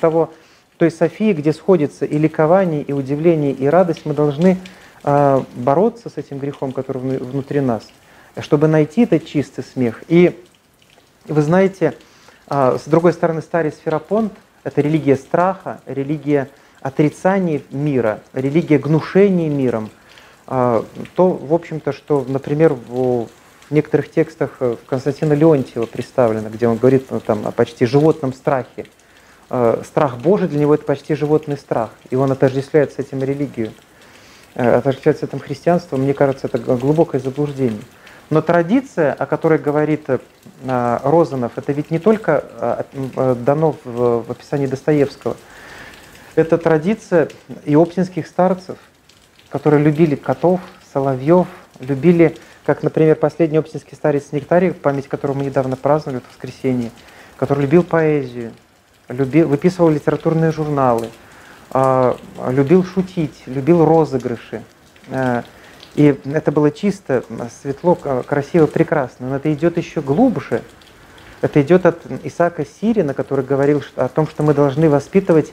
того, той Софии, где сходится и ликование, и удивление, и радость, мы должны бороться с этим грехом, который внутри нас. чтобы найти этот чистый смех. И вы знаете, с другой стороны, старый сферопонт – это религия страха, религия отрицания мира, религия гнушения миром. А, то, в общем-то, что, например, в некоторых текстах Константина Леонтьева представлено, где он говорит ну, там, о почти животном страхе. А, страх Божий для него – это почти животный страх, и он отождествляет с этим религию, э, отождествляет с этим христианство. Мне кажется, это глубокое заблуждение. Но традиция, о которой говорит э, Розанов, это ведь не только э, э, дано в описании Достоевского. Это традиция и оптинских старцев, которые любили котов, соловьев, любили, как, например, последний оптинский старец Нектарий, память которого мы недавно праздновали в воскресенье, который любил поэзию, любил, выписывал литературные журналы, любил шутить, любил розыгрыши. И это было чисто, светло, красиво, прекрасно. Но это идет еще глубже. Это идет от Исаака Сирина, который говорил о том, что мы должны воспитывать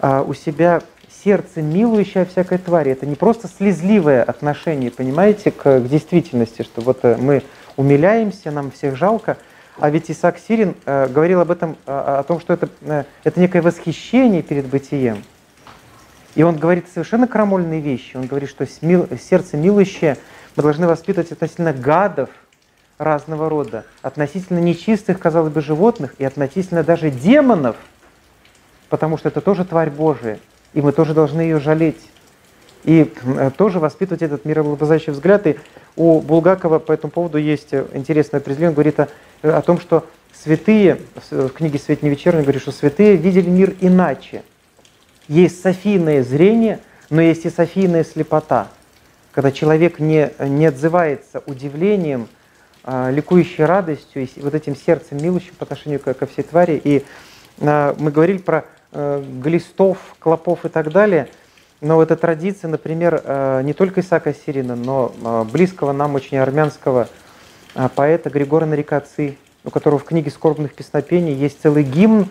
а, у себя сердце, милующее всякой твари. Это не просто слезливое отношение, понимаете, к, к действительности, что вот э, мы умиляемся, нам всех жалко. А ведь Исаак Сирин э, говорил об этом, о, о том, что это, э, это некое восхищение перед бытием. И он говорит совершенно крамольные вещи. Он говорит, что сердце милующее мы должны воспитывать относительно гадов разного рода, относительно нечистых, казалось бы, животных и относительно даже демонов, потому что это тоже тварь Божия, и мы тоже должны ее жалеть. И э, тоже воспитывать этот мирообладающий взгляд. И у Булгакова по этому поводу есть интересное определение. Он говорит о, о том, что святые, в книге «Свет не вечерний» говорит, что святые видели мир иначе – есть софийное зрение, но есть и софийная слепота, когда человек не, не отзывается удивлением, а, ликующей радостью и вот этим сердцем милующим по отношению ко, всей твари. И а, мы говорили про глистов, клопов и так далее, но эта традиция, например, а, не только Исаака Сирина, но а, близкого нам очень армянского поэта Григора Нарикаци, у которого в книге «Скорбных песнопений» есть целый гимн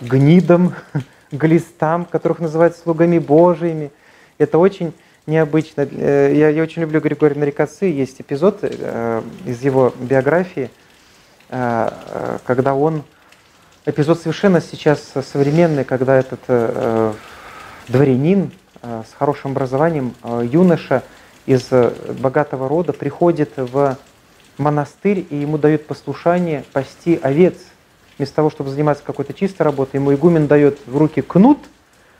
гнидам, глистам, которых называют слугами Божьими. Это очень необычно. Э, я, я очень люблю Григория Нарикасы. Есть эпизод э, из его биографии, э, э, когда он... Эпизод совершенно сейчас современный, когда этот э, дворянин э, с хорошим образованием, э, юноша из э, богатого рода приходит в монастырь, и ему дают послушание пасти овец – вместо того, чтобы заниматься какой-то чистой работой, ему игумен дает в руки кнут,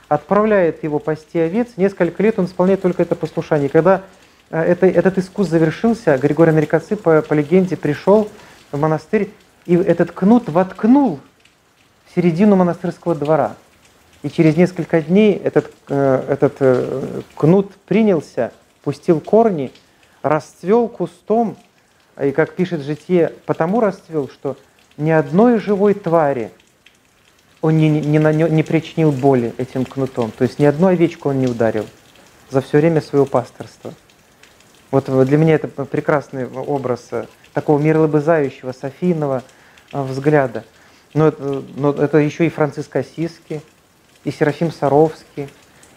отправляет его пасти овец, несколько лет он исполняет только это послушание. когда э, это, этот искус завершился, Григорий Нарикоцы по, по легенде пришел в монастырь, и этот кнут воткнул середину монастырского двора. И через несколько дней этот, э, этот э, кнут принялся, пустил корни, расцвел кустом, и, как пишет житие, потому расцвел, что ни одной живой твари он не, не, нанес, не причинил боли этим кнутом. То есть ни одну овечку он не ударил за все время своего пасторства. Вот для меня это прекрасный образ э, такого миролобызающего, софийного э, взгляда. Но, но это еще и Франциск Осиский, и Серафим Саровский,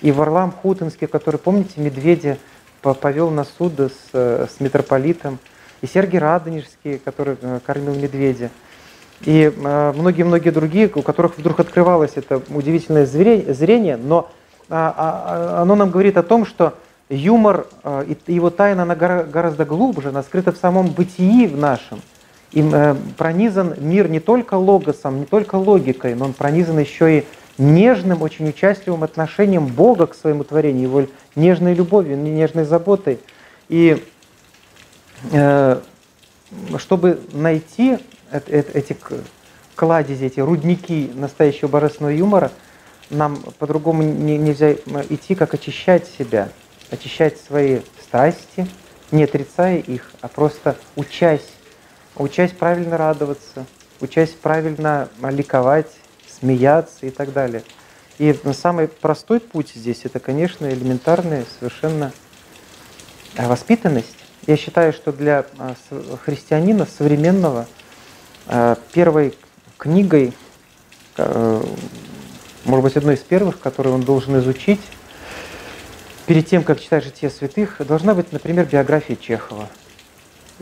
и Варлам Хутинский, который, помните, медведя повел на суд с, э, с митрополитом, и Сергий Радонежский, который кормил медведя – и э, многие-многие другие, у которых вдруг открывалось это удивительное зрение, но а, а, оно нам говорит о том, что юмор э, и его тайна она гораздо глубже, она скрыта в самом бытии в нашем. И э, пронизан мир не только логосом, не только логикой, но он пронизан еще и нежным, очень участливым отношением Бога к своему творению, его нежной любовью, нежной заботой. И чтобы найти эти кладези, эти рудники настоящего божественного юмора, нам по-другому нельзя идти, как очищать себя, очищать свои страсти, не отрицая их, а просто учась, учась правильно радоваться, учась правильно ликовать, смеяться и так далее. И самый простой путь здесь это, конечно, элементарная совершенно воспитанность. Я считаю, что для а, христианина современного – Э, первой книгой, э, может быть, одной из первых, которую он должен изучить, перед тем, как читать «Житие святых», должна быть, например, биография Чехова.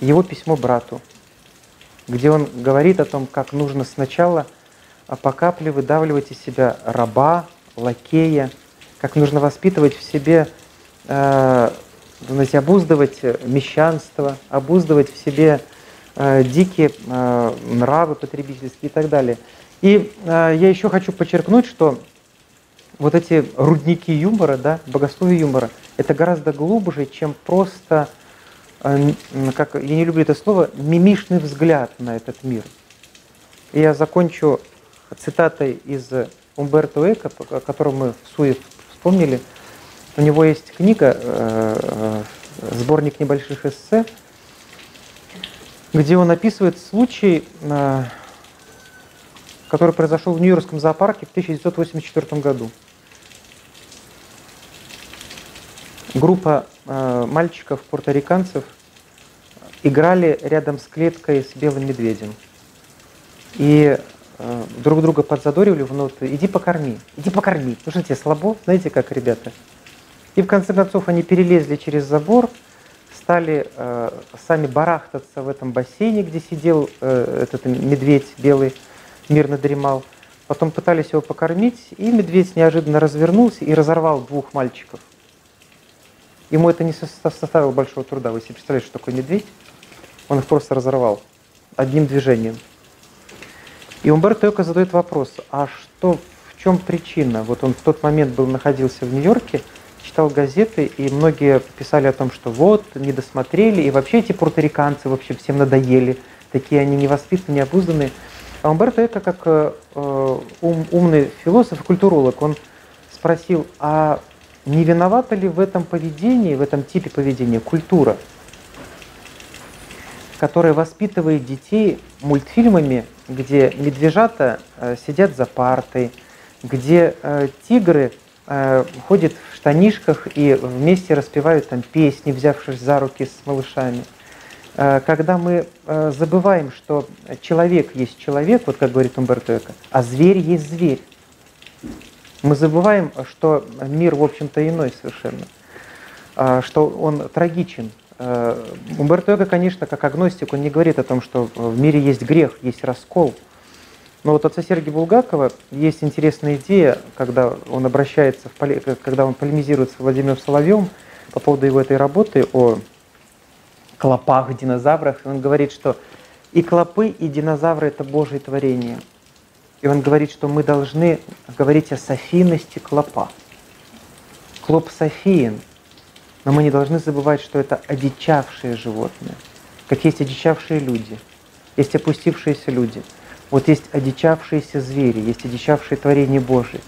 его письмо брату, где он говорит о том, как нужно сначала по капле выдавливать из себя раба, лакея, как нужно воспитывать в себе, э, знаете, обуздывать мещанство, обуздывать в себе э, дикие э, нравы потребительские и так далее. И э, я еще хочу подчеркнуть, что вот эти рудники юмора, да, богословие юмора, это гораздо глубже, чем просто, как, я не люблю это слово, мимишный взгляд на этот мир. И я закончу цитатой из Умберто Эко, о котором мы в Суе вспомнили. У него есть книга, э, э, сборник небольших эссе, где он описывает случай, который произошел в Нью-Йоркском зоопарке в 1984 году. Группа э, мальчиков, пуэрториканцев, играли рядом с клеткой с белым медведем. И э, друг друга подзадоривали в ноты «иди покорми, иди покорми». Ну тебе слабо? Знаете, как ребята? И в конце концов они перелезли через забор, стали э, сами барахтаться в этом бассейне, где сидел э, этот медведь белый, мирно дремал. Потом пытались его покормить, и медведь неожиданно развернулся и разорвал двух мальчиков – Ему это не составило большого труда. Вы себе представляете, что такое медведь? Он их просто разорвал одним движением. И Умберто Эко задает вопрос, а что, в чем причина? Вот он в тот момент был, находился в Нью-Йорке, читал газеты, и многие писали о том, что вот, не досмотрели, и вообще эти пуэрториканцы вообще всем надоели, такие они невоспитанные, необузданные. А Умберто Эко, как э, ум, умный философ и культуролог, он спросил, а не виновата ли в этом поведении, в этом типе поведения культура, которая воспитывает детей мультфильмами, где медвежата э, сидят за партой, где э, тигры э, ходят в штанишках и вместе распевают там песни, взявшись за руки с малышами. Когда мы забываем, что человек есть человек, вот как говорит Умберто Эко, а зверь есть зверь. Мы забываем, что мир, в общем-то, иной совершенно, а, что он трагичен. А, Умберто Эко, конечно, как агностик, он не говорит о том, что в мире есть грех, есть раскол. Но вот отца Сергия Булгакова есть интересная идея, когда он обращается, в, когда он полемизирует с Владимиром Соловьем по поводу его этой работы о клопах, динозаврах. И он говорит, что и клопы, и динозавры – это Божье творение – и он говорит, что мы должны говорить о софийности клопа. Клоп софиен, но мы не должны забывать, что это одичавшие животные. Как есть одичавшие люди, есть опустившиеся люди. Вот есть одичавшиеся звери, есть одичавшие творения Божие.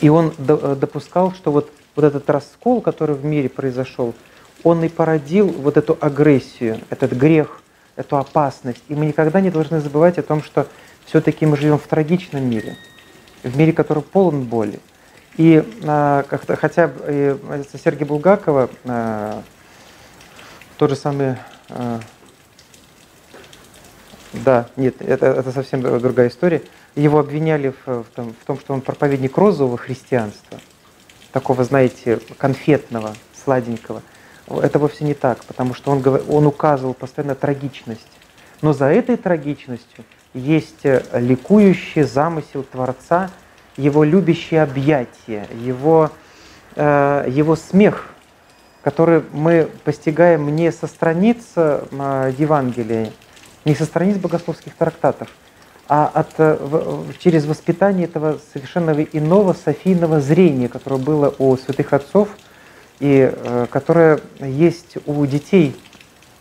И он э, допускал, что вот, вот этот раскол, который в мире произошел, он и породил вот эту агрессию, этот грех, эту опасность. И мы никогда не должны забывать о том, что все-таки мы живем в трагичном мире, в мире, который полон боли. И а, хотя э, Сергей Булгакова, а, тот же самый, а, да, нет, это, это совсем другая история, его обвиняли в, в, том, в том, что он проповедник розового христианства, такого, знаете, конфетного, сладенького. Это вовсе не так, потому что он, он указывал постоянно трагичность. Но за этой трагичностью есть э, ликующий замысел Творца, его любящее объятие, его, э, его смех, который мы постигаем не со страниц э, Евангелия, не со страниц богословских трактатов, а от, через воспитание этого совершенно иного софийного зрения, которое было у святых отцов и которое есть у детей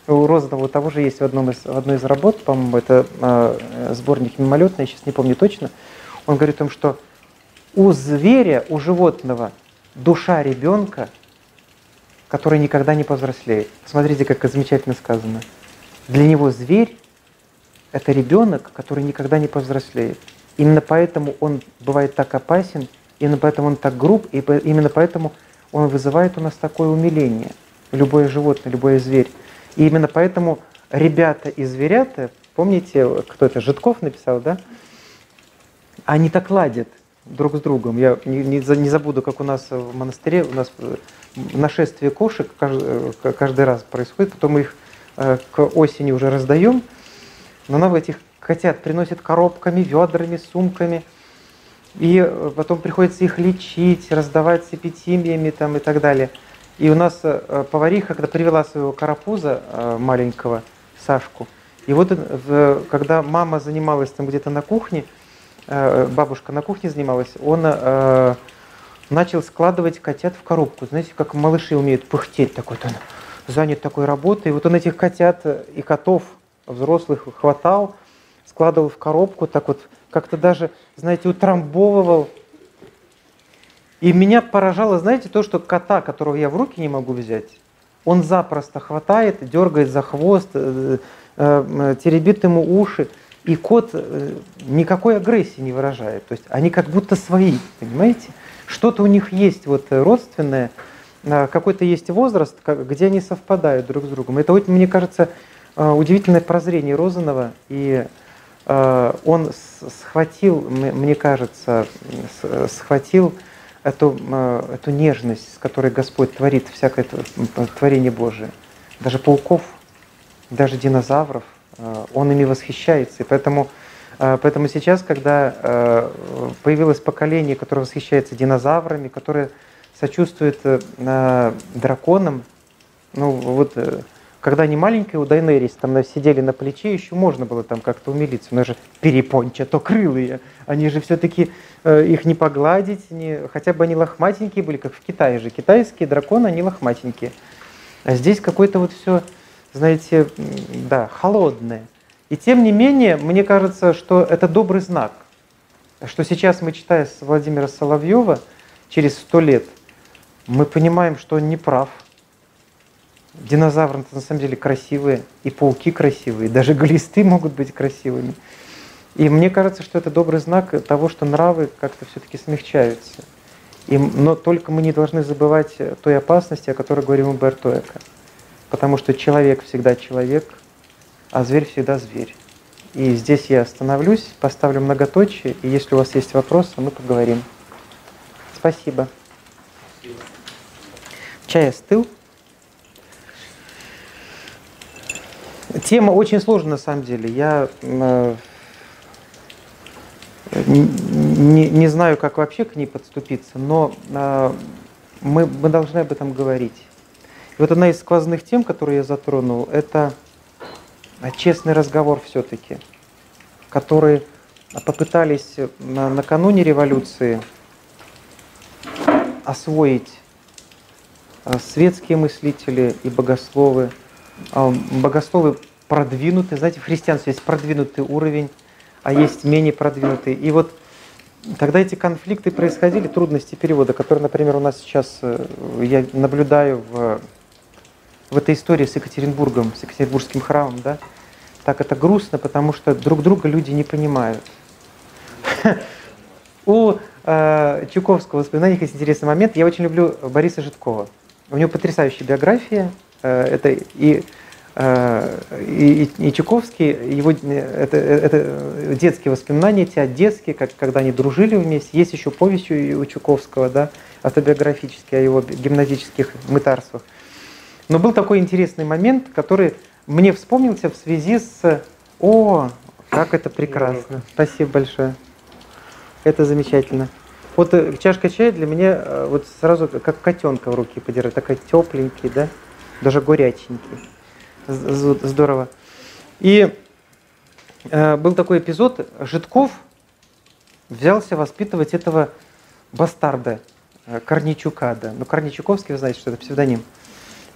у Розанова того же есть в, одном из, в одной из работ, по-моему, это э, сборник мимолетный, я сейчас не помню точно. Он говорит о том, что у зверя, у животного душа ребенка, который никогда не повзрослеет. Смотрите, как замечательно сказано. Для него зверь – это ребенок, который никогда не повзрослеет. Именно поэтому он бывает так опасен, именно поэтому он так груб, и именно поэтому он вызывает у нас такое умиление. Любое животное, любой зверь. И именно поэтому ребята и зверята, помните, кто это, Житков написал, да? Они так ладят друг с другом. Я не, не, не забуду, как у нас в монастыре, у нас нашествие кошек каждый, каждый раз происходит, потом их э, к осени уже раздаем, но нам этих котят приносят коробками, ведрами, сумками. И э, потом приходится их лечить, раздавать с эпитимиями там, и так далее. И у нас э, повариха, когда привела своего карапуза маленького, Сашку, и вот когда мама занималась там где-то на кухне, бабушка на кухне занималась, он начал складывать котят в коробку. Знаете, как малыши умеют пыхтеть такой, он занят такой работой. И вот он этих котят и котов взрослых хватал, складывал в коробку, так вот как-то даже, знаете, утрамбовывал. И меня поражало, знаете, то, что кота, которого я в руки не могу взять, он запросто хватает, дергает за хвост, э, э, теребит ему уши. И кот э, никакой агрессии не выражает. То есть они как будто свои, понимаете? Что-то у них есть вот родственное, какой-то есть возраст, где они совпадают друг с другом. Это, мне кажется, удивительное прозрение Розанова, и он схватил, мне кажется, схватил эту, эту нежность, с которой Господь творит всякое творение Божие, даже пауков, даже динозавров, он ими восхищается, и поэтому Поэтому сейчас, когда появилось поколение, которое восхищается динозаврами, которое сочувствует драконам, ну вот э, когда они маленькие, у Дайнерис там сидели на плече, еще можно было там как-то умилиться. Но же перепонча, то крылые. Они же все-таки э, их не погладить, не, хотя бы они лохматенькие были, как в Китае же. Китайские драконы, они лохматенькие. А здесь какое-то вот все, знаете, да, холодное. И тем не менее, мне кажется, что это добрый знак. Что сейчас мы, читая с Владимира Соловьева, через сто лет, мы понимаем, что он не прав – Динозавры на самом деле красивые, и пауки красивые, даже глисты могут быть красивыми. И мне кажется, что это добрый знак того, что нравы как-то все-таки смягчаются. И, но только мы не должны забывать той опасности, о которой говорил Умберто Эко. Потому что человек всегда человек, а зверь всегда зверь. И здесь я остановлюсь, поставлю многоточие, и если у вас есть вопросы, мы поговорим. Спасибо. Чай остыл? Тема очень сложная на самом деле. Я э, не, не знаю, как вообще к ней подступиться, но э, мы, мы должны об этом говорить. И вот одна из сквозных тем, которую я затронул, это честный разговор все-таки, который попытались на, накануне революции освоить э, светские мыслители и богословы – богословы продвинутые, знаете, в христианстве есть продвинутый уровень, а есть менее продвинутый. И вот когда эти конфликты происходили, трудности перевода, которые, например, у нас сейчас, э, я наблюдаю в, в этой истории с Екатеринбургом, с Екатеринбургским храмом, да, так это грустно, потому что друг друга люди не понимают. У э, Чуковского воспоминаний есть интересный момент. Я очень люблю Бориса Житкова. У него потрясающая биография, это и, э, и, и Чуковский, его, это, это детские воспоминания, те детские, как, когда они дружили вместе. Есть еще повесть у Чуковского, да, автобиографические о его гимназических мытарствах. Но был такой интересный момент, который мне вспомнился в связи с... О, как это прекрасно. Спасибо большое. Это замечательно. Вот э, чашка чая для меня вот сразу как котенка в руки подержать, такая тепленький, да? Даже горяченький. Здорово. И э, был такой эпизод, Житков взялся воспитывать этого бастарда, э, Корничука, да. Ну, Корничуковский, вы знаете, что это псевдоним.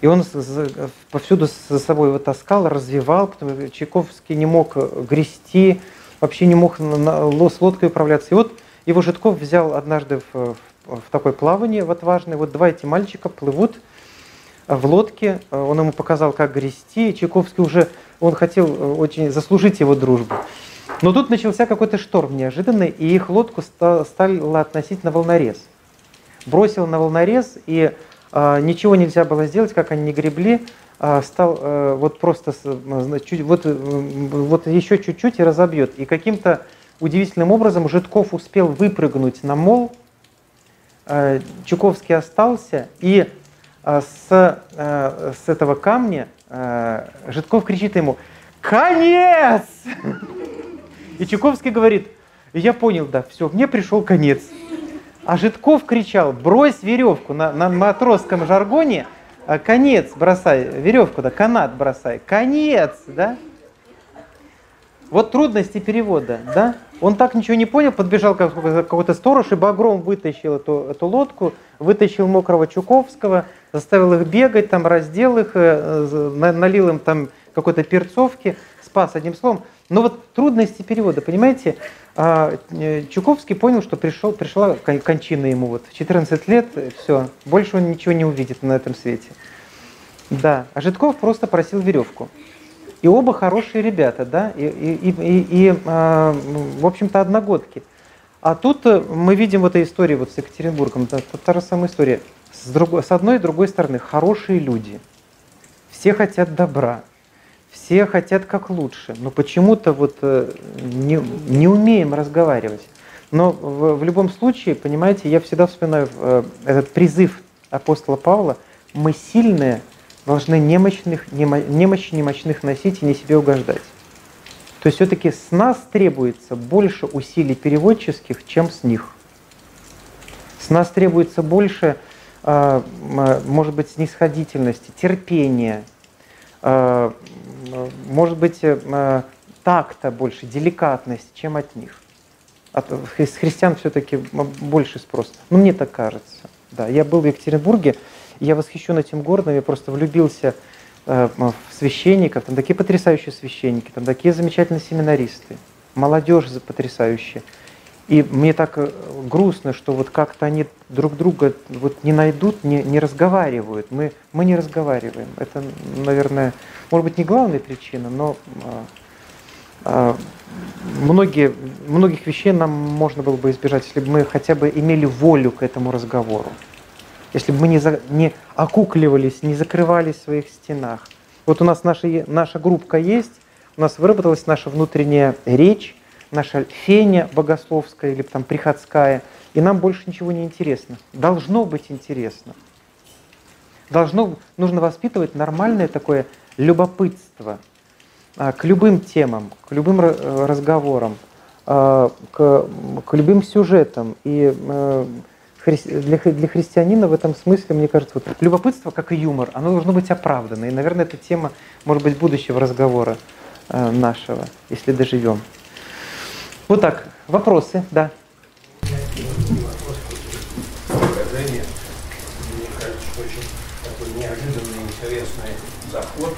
И он повсюду за собой его таскал, развивал, потому Чайковский не мог грести, вообще не мог с лодкой управляться. И вот его Житков взял однажды в, в такое плавание в отважное. Вот два эти мальчика плывут в лодке, э, он ему показал, как грести, Чайковский уже, он хотел э, очень заслужить его дружбу. Но тут начался какой-то шторм неожиданный, и их лодку стали относить на волнорез. Бросил на волнорез, и э, ничего нельзя было сделать, как они не гребли, э, стал э, вот просто, чуть, вот, вот еще чуть-чуть и разобьет. И каким-то удивительным образом Житков успел выпрыгнуть на мол, э, Чуковский остался, и с, э, с этого камня э, Житков кричит ему, конец! И Чуковский говорит, я понял, да, все, мне пришел конец. А Житков кричал, брось веревку на, на матросском жаргоне, а конец бросай, веревку, да, канат бросай, конец, да? Вот трудности перевода, да? Он так ничего не понял, подбежал какой-то сторож и багром вытащил эту, эту лодку, вытащил мокрого Чуковского, заставил их бегать, там раздел их, э, налил им там какой-то перцовки, спас одним словом. Но вот трудности перевода, понимаете, а, э, Чуковский понял, что пришел, пришла кончина ему вот в 14 лет, все, больше он ничего не увидит на этом свете. Да, а Житков просто просил веревку. И оба хорошие ребята, да, и, и, и, и э, в общем-то, одногодки. А тут э, мы видим в этой истории вот с Екатеринбургом, да, та же самая история. С, другой, с одной и другой стороны, хорошие люди. Все хотят добра, все хотят как лучше, но почему-то вот э, не, не умеем разговаривать. Но в, в любом случае, понимаете, я всегда вспоминаю э, этот призыв апостола Павла, мы сильные, должны немощных, немощи немощных носить и не себе угождать. То есть все-таки с нас требуется больше усилий переводческих, чем с них. С нас требуется больше, может быть, снисходительности, терпения, а, может быть, а, такта больше, деликатность, чем от них. От, с христиан все-таки больше спрос. Ну, мне так кажется. Да, я был в Екатеринбурге, я восхищен этим городом, я просто влюбился э, в священников, там такие потрясающие священники, там такие замечательные семинаристы, молодежь потрясающая. И мне так э, грустно, что вот как-то они друг друга вот не найдут, не, не разговаривают. Мы, мы не разговариваем. Это, наверное, может быть, не главная причина, но а, а, многие, многих вещей нам можно было бы избежать, если бы мы хотя бы имели волю к этому разговору если бы мы не, за, не окукливались, не закрывались в своих стенах. Вот у нас наша, наша группка есть, у нас выработалась наша внутренняя речь, наша феня богословская или там приходская, и нам больше ничего не интересно. Должно быть интересно. Должно, нужно воспитывать нормальное такое любопытство а, к любым темам, к любым разговорам, а, к, к любым сюжетам. И э, для, для христианина в этом смысле, мне кажется, вот, любопытство, как и юмор, оно должно быть оправдано. И, наверное, эта тема, может быть, будущего разговора э, нашего, если доживем. Вот так. Вопросы, да. интересный заход,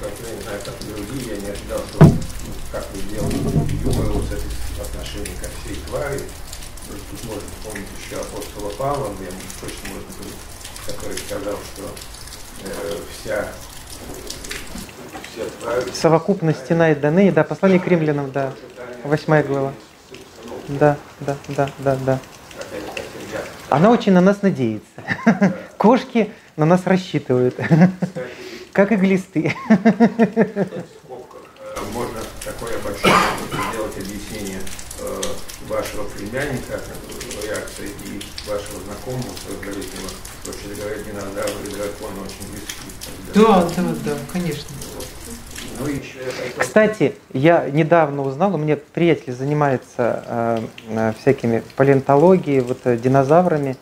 как я не знаю, как другие, я не ожидал, что ну, как вы делаете юмор вот это в отношении ко всей твари, Тут можно вспомнить еще апостола Павла, я точно можно который сказал, что э, вся Совокупность стена и даны, да, послание к римлянам, да, восьмая глава. Да, да, да, да, да. Она очень на нас надеется. Кошки на нас рассчитывают. Как и глисты. Можно такое обобщение сделать объяснение э, вашего племянника, реакции и вашего знакомого, сорокалетнего, вообще говоря, динозавры и драконы очень близки. Да, да, да, конечно. Ну, Кстати, я недавно узнал, у меня приятель занимается э, э всякими палеонтологией, вот э, динозаврами.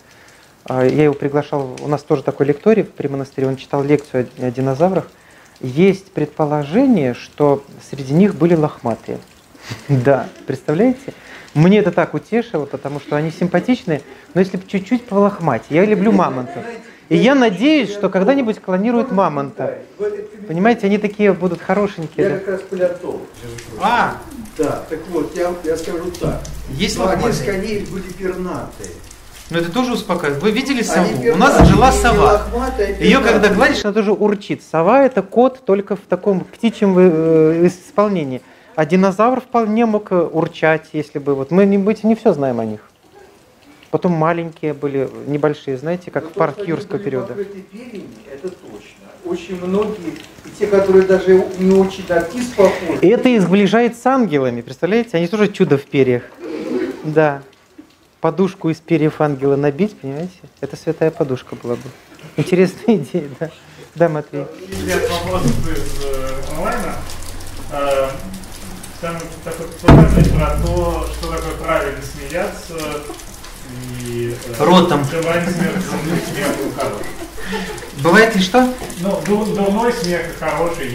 Э, я его приглашал, у нас тоже такой лекторий при монастыре, он читал лекцию о, о динозаврах. Есть предположение, что среди них были лохматые. Да, представляете? Мне это так утешило, потому что они симпатичные, но если бы чуть-чуть полохмать. Я люблю мамонтов. И я надеюсь, что когда-нибудь клонируют мамонта. Понимаете, они такие будут хорошенькие. Я как раз палеонтолог. А! Да, так вот, я, я скажу так. Есть ну, один из коней были пернатые. Но это тоже успокаивает. Вы видели сову? У нас жила сова. Ее когда гладишь, она тоже урчит. Сова это кот только в таком птичьем э, исполнении. А динозавр вполне мог э, урчать, если бы вот мы не быть не все знаем о них. Потом маленькие были, небольшие, знаете, как Но в парк юрского периода. Перьями, это точно. Очень многие, и те, которые даже не очень на птиц И это их сближает с ангелами, представляете? Они тоже чудо в перьях. Да. подушку из перьев ангела набить, понимаете? Это святая подушка была бы. Интересная идея, да. Да, Матвей. Ребят, вопрос из онлайна. Там такой показывает про то, что такое правильно смеяться и э, Ротом. бывает ли что? Ну, ду- дурной смех хороший,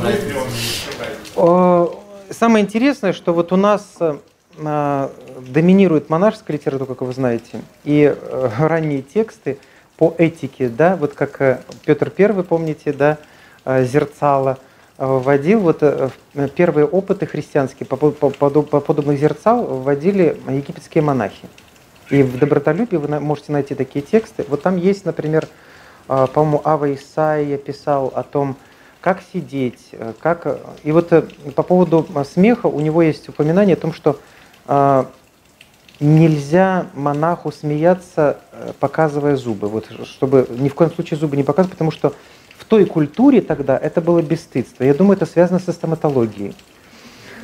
нравится? считает? О, Самое интересное, что вот у нас э, доминирует монашеская литература, как вы знаете, и э, ранние тексты по этике, да, вот как Петр I, помните, да, зерцало вводил, вот первые опыты христианские по, по- по подобных зерцал вводили египетские монахи. И в добротолюбии вы можете найти такие тексты. Вот там есть, например, а, по-моему, Ава Исаия писал о том, как сидеть, э, как... э, И вот э, по поводу смеха у него есть упоминание о том, что а, нельзя монаху смеяться, показывая зубы. Вот, чтобы ни в коем случае зубы не показывать, потому что в той культуре тогда это было бесстыдство. Я думаю, это связано со стоматологией.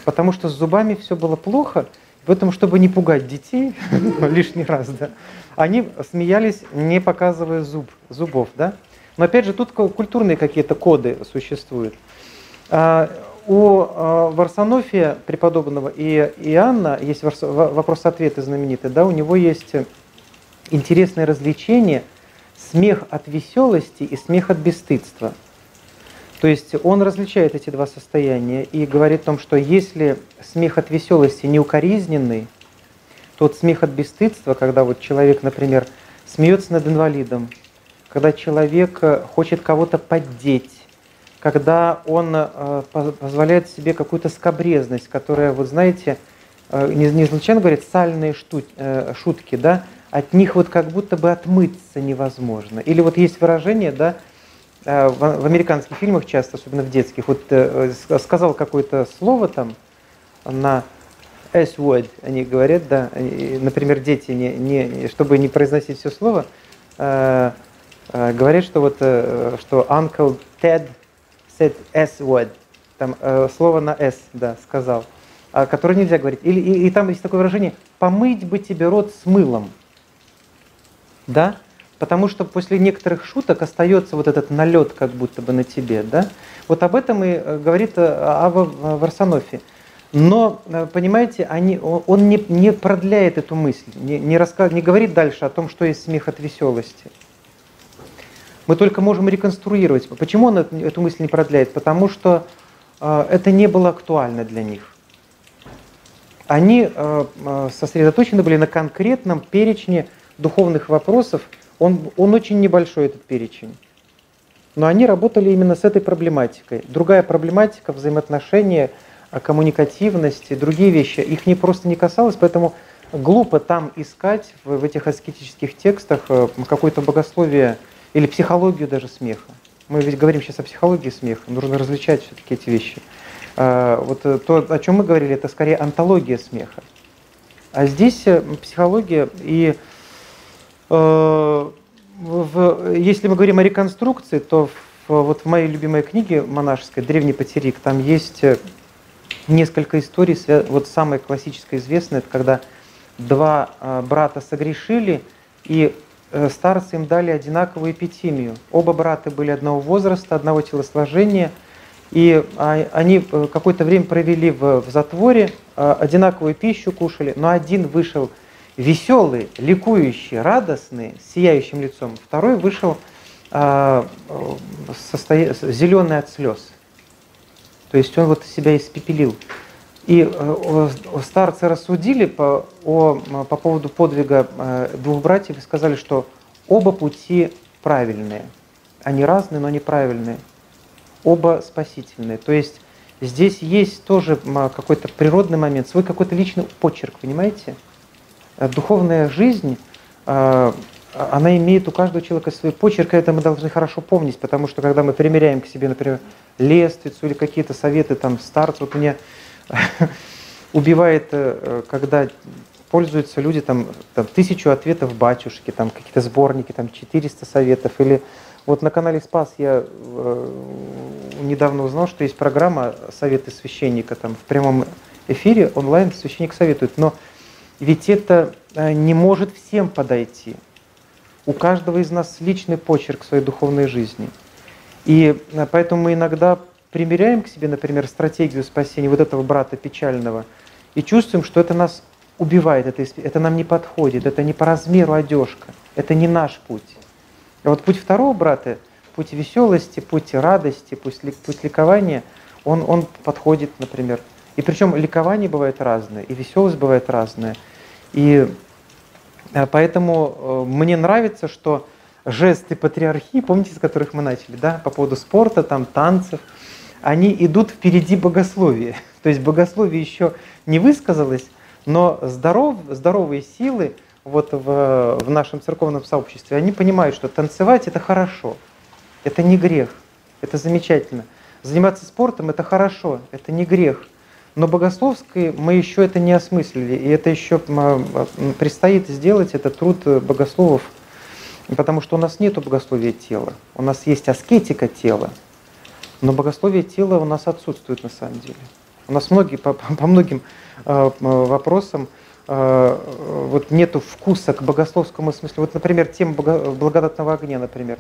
Потому что с зубами все было плохо, поэтому, чтобы не пугать детей лишний раз, да, они смеялись, не показывая зуб, зубов, да. Но опять же, тут ку- культурные какие-то коды существуют. А, У а, Варсонофия преподобного и Иоанна есть вопрос-ответы знаменитый, да, у него есть интересное развлечение смех от веселости и смех от бесстыдства. То есть он различает эти два состояния и говорит о том, что если смех от веселости неукоризненный, то вот смех от бесстыдства, когда вот человек, например, смеется над инвалидом, когда человек э, хочет кого-то поддеть, когда он э, по- позволяет себе какую-то скобрезность, которая, вот знаете, э, не, не случайно сальные шутки, да, от них вот как будто бы отмыться невозможно. Или вот есть выражение, да, в, в американских фильмах часто, особенно в детских, вот э, сказал какое-то слово там на S-word, они говорят, да, например, дети, не, не, чтобы не произносить все слово, э, э, говорят, что вот, э, что Uncle Ted said S-word, там э, слово на S, да, сказал, а, которое нельзя говорить. Или, и, и там есть такое выражение, помыть бы тебе рот с мылом, да, потому что после некоторых шуток остается вот этот налет как будто бы на тебе, да. Вот об этом и э, говорит э, Ава Варсонофи. Но, э, понимаете, они, он не, не продляет эту мысль, не, не, раска- не говорит дальше о том, что есть смех от веселости. Мы только можем реконструировать. Почему он эту мысль не продляет? Потому что э, это не было актуально для них. Они э, э, сосредоточены были на конкретном перечне духовных вопросов. Он, он очень небольшой, этот перечень. Но они работали именно с этой проблематикой. Другая проблематика, взаимоотношения, э, коммуникативности, другие вещи, их не просто не касалось, поэтому глупо там искать в, в этих аскетических текстах э, какое-то богословие или психологию даже смеха. Мы ведь говорим сейчас о психологии смеха, нужно различать все-таки эти вещи. А, Вот э, то, о чем мы говорили, это скорее антология смеха. А здесь э, психология и если мы говорим о реконструкции, то в- вот в моей любимой книге монашеской «Древний патерик» там есть э, несколько историй. Вот самая классическая известная, это когда два э, брата согрешили, и э, старцы им дали одинаковую эпитимию. Оба брата были одного возраста, одного телосложения, и а, они э, какое-то время провели в, в затворе, э, одинаковую пищу кушали, но один вышел веселый, ликующий, радостный, с сияющим лицом, второй вышел а, зеленый от слез. То есть он вот себя испепелил. И э, старцы рассудили по, о, по поводу подвига э, двух братьев и сказали, что оба пути правильные. Они разные, но они правильные. Оба спасительные. То есть здесь есть тоже какой-то природный момент, свой какой-то личный почерк, понимаете? Э, Духовная жизнь, э, она имеет у каждого человека свой почерк, и это мы должны хорошо помнить, потому что когда мы примеряем к себе, например, лествицу или какие-то советы там старцев, вот меня убивает, э, когда пользуются люди там, там тысячу ответов батюшки, там какие-то сборники, там 400 советов, или вот на канале Спас я недавно узнал, что есть программа «Советы священника», там в прямом эфире онлайн священник советует, но ведь это э, не может всем подойти. У каждого из нас личный почерк своей духовной жизни. И э, поэтому мы иногда примеряем к себе, например, стратегию спасения вот этого брата печального и чувствуем, что это нас убивает, это, это нам не подходит, это не по размеру одежка, это не наш путь. А вот путь второго брата, путь веселости, путь радости, путь, путь ликования, он, он подходит, например. И причем ликование бывает разное, и веселость бывает разная. И э, поэтому э, мне нравится, что жесты патриархии, помните, с которых мы начали, да, по поводу спорта, там, танцев, они идут впереди богословия. То есть богословие еще не высказалось, но здоров, здоровые силы вот в, в нашем церковном сообществе, они понимают, что танцевать это хорошо, это не грех, это замечательно. Заниматься спортом это хорошо, это не грех. Но богословской мы еще это не осмыслили, и это еще предстоит сделать, это труд богословов, потому что у нас нет богословия тела, у нас есть аскетика тела, но богословие тела у нас отсутствует на самом деле. У нас многие, по, по многим э, вопросам э, вот нету вкуса к богословскому смыслу. Вот, например, тема благодатного огня, например.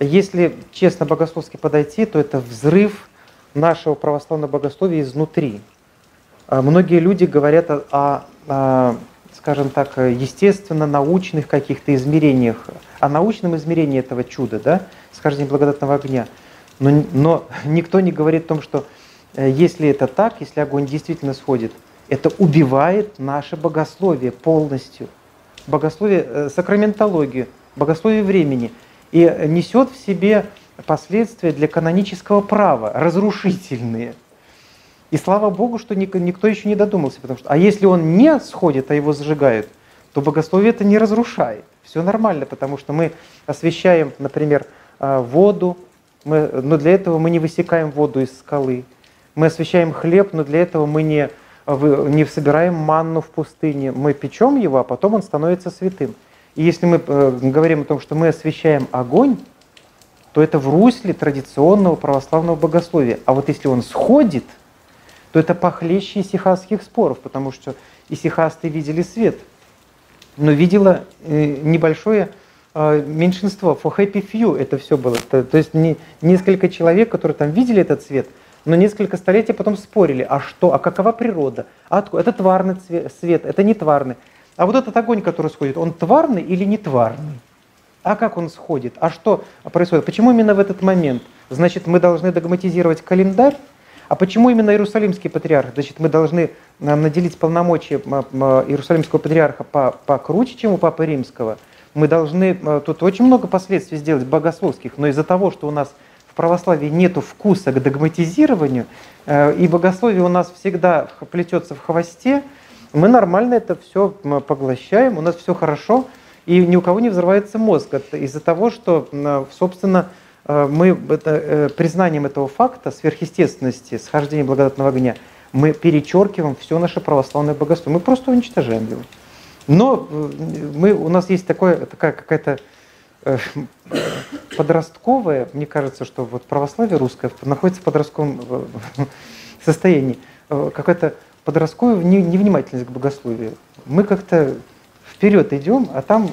Если честно богословски подойти, то это взрыв нашего православного богословия изнутри. А многие люди говорят о, о, о скажем так, естественно-научных каких-то измерениях, о научном измерении этого чуда, да, схождения благодатного огня. Но, но никто не говорит о том, что Э, если это так, если огонь действительно сходит, это убивает наше богословие полностью. Богословие, э, сакраментологию, богословие времени. И несет в себе последствия для канонического права, разрушительные. И слава Богу, что никто еще не додумался, потому что, а если он не сходит, а его зажигают, то богословие это не разрушает. Все нормально, потому что мы освещаем, например, э, воду, мы, но для этого мы не высекаем воду из скалы, мы освещаем хлеб, но для этого мы не, не собираем манну в пустыне. Мы печем его, а потом он становится святым. И если мы э, говорим о том, что мы освещаем огонь, то это в русле традиционного православного богословия. А вот если он сходит, то это похлеще исихасских споров, потому что исихасты видели свет, но видела э, небольшое э, меньшинство, for happy few это все было. То, то есть не, несколько человек, которые там видели этот свет – но несколько столетий потом спорили, а что, а какова природа, а откуда? это тварный свет, это не тварный. А вот этот огонь, который сходит, он тварный или не тварный? А как он сходит? А что происходит? Почему именно в этот момент? Значит, мы должны догматизировать календарь? А почему именно Иерусалимский патриарх? Значит, мы должны наделить полномочия Иерусалимского патриарха покруче, чем у Папы Римского. Мы должны, тут очень много последствий сделать богословских, но из-за того, что у нас православии нет вкуса к догматизированию, э, и богословие у нас всегда плетется в хвосте, мы нормально это все поглощаем, у нас все хорошо, и ни у кого не взрывается мозг из-за того, что, собственно, э, мы это, признанием этого факта, сверхъестественности, схождения благодатного огня, мы перечеркиваем все наше православное богословие, мы просто уничтожаем его. Но э, мы, у нас есть такое, такая какая-то Э, подростковое, мне кажется, что вот православие русское находится в подростковом э, состоянии. Э, какая-то подростковая невнимательность к богословию. Мы как-то вперед идем, а там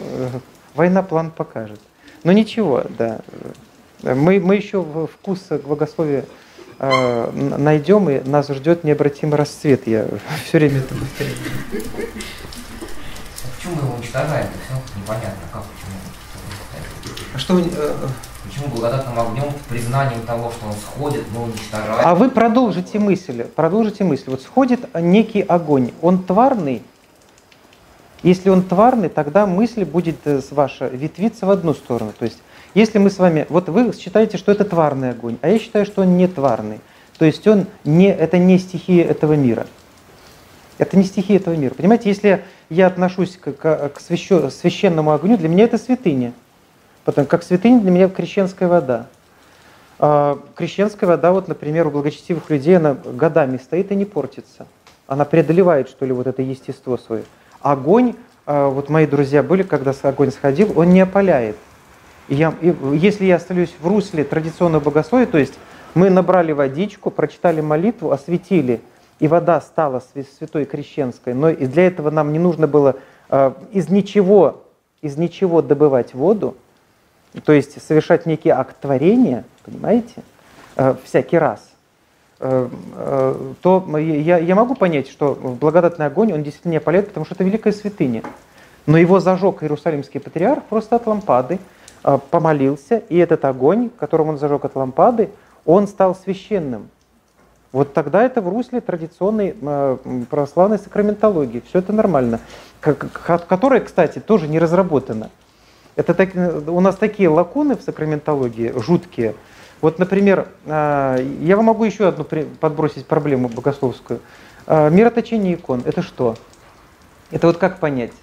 война план покажет. Но ничего, да. Мы, мы еще вкус к богословию э, найдем, и нас ждет необратимый расцвет. Я все время это повторяю. Почему мы его уничтожаем? Все непонятно, как почему. А что вы... Э, Почему благодатным огнем, признанием того, что он сходит, но уничтожает? А вы продолжите мысль, продолжите мысль. Вот сходит некий огонь, он тварный? Если он тварный, тогда мысль будет э, ваша ветвиться в одну сторону. То есть, если мы с вами, вот вы считаете, что это тварный огонь, а я считаю, что он не тварный. То есть он не, это не стихия этого мира. Это не стихия этого мира. Понимаете, если я отношусь к, к, к священному огню, для меня это святыня. Потому как святыня для меня крещенская вода. А крещенская вода, вот, например, у благочестивых людей, она годами стоит и не портится. Она преодолевает, что ли, вот это естество свое. Огонь, а, вот мои друзья были, когда огонь сходил, он не опаляет. И я, и если я остаюсь в русле традиционного богословия, то есть мы набрали водичку, прочитали молитву, осветили, и вода стала святой крещенской, но для этого нам не нужно было Э, из ничего, из ничего добывать воду, то есть совершать некий акт творения, понимаете, э, всякий раз, э, то я, я могу понять, что благодатный огонь, он действительно не полезен, потому что это великая святыня. Но его зажег Иерусалимский патриарх просто от лампады, помолился, и этот огонь, которым он зажег от лампады, он стал священным. Вот тогда это в русле традиционной э, православной сакраментологии. Все это нормально. Которая, кстати, тоже не разработана. Это так, у нас такие лакуны в сакраментологии, жуткие. Вот, например, э, я вам могу еще одну подбросить проблему богословскую. Э, мироточение икон – это что? Это вот как понять?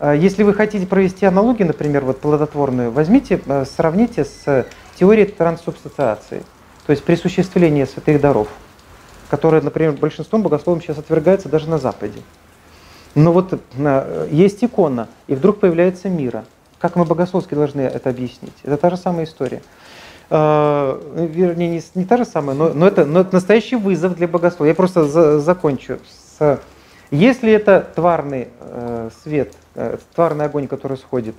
Если вы хотите провести аналогию, например, вот плодотворную, возьмите, сравните с теорией трансубстанциации, то есть присуществление святых даров – которая, например, большинством богословом сейчас отвергается даже на Западе. Но вот есть икона, и вдруг появляется мира. Как мы богословски должны это объяснить? Это та же самая история. Э, вернее, не, не та же самая, но, но, это, но это настоящий вызов для богослова. Я просто за, закончу. С, если это тварный э, свет, э, тварный огонь, который сходит,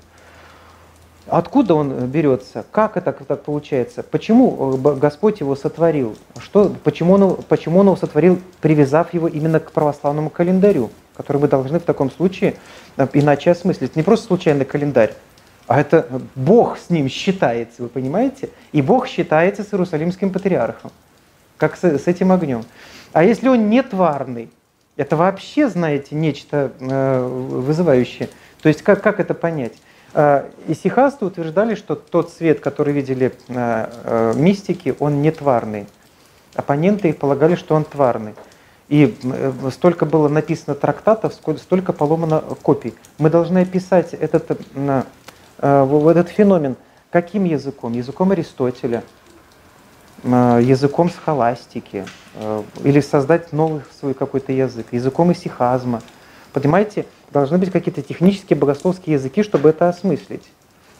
Откуда он берется? Как это так получается? Почему э, Господь его сотворил? Что, почему, он, почему он его сотворил, привязав его именно к православному календарю, который мы должны в таком случае э, иначе осмыслить? Не просто случайный календарь, а это Бог с ним считается, вы понимаете? И Бог считается с Иерусалимским патриархом, как с, с этим огнем. А если он не тварный, это вообще, знаете, нечто э, вызывающее. То есть как, как это понять? Э, исихасты утверждали, что тот свет, который видели э, э, мистики, он не тварный. Оппоненты их полагали, что он тварный. И столько было написано трактатов, столько поломано копий. Мы должны описать этот, этот феномен каким языком? Языком Аристотеля, языком схоластики, или создать новый свой какой-то язык, языком исихазма. Понимаете, должны быть какие-то технические богословские языки, чтобы это осмыслить.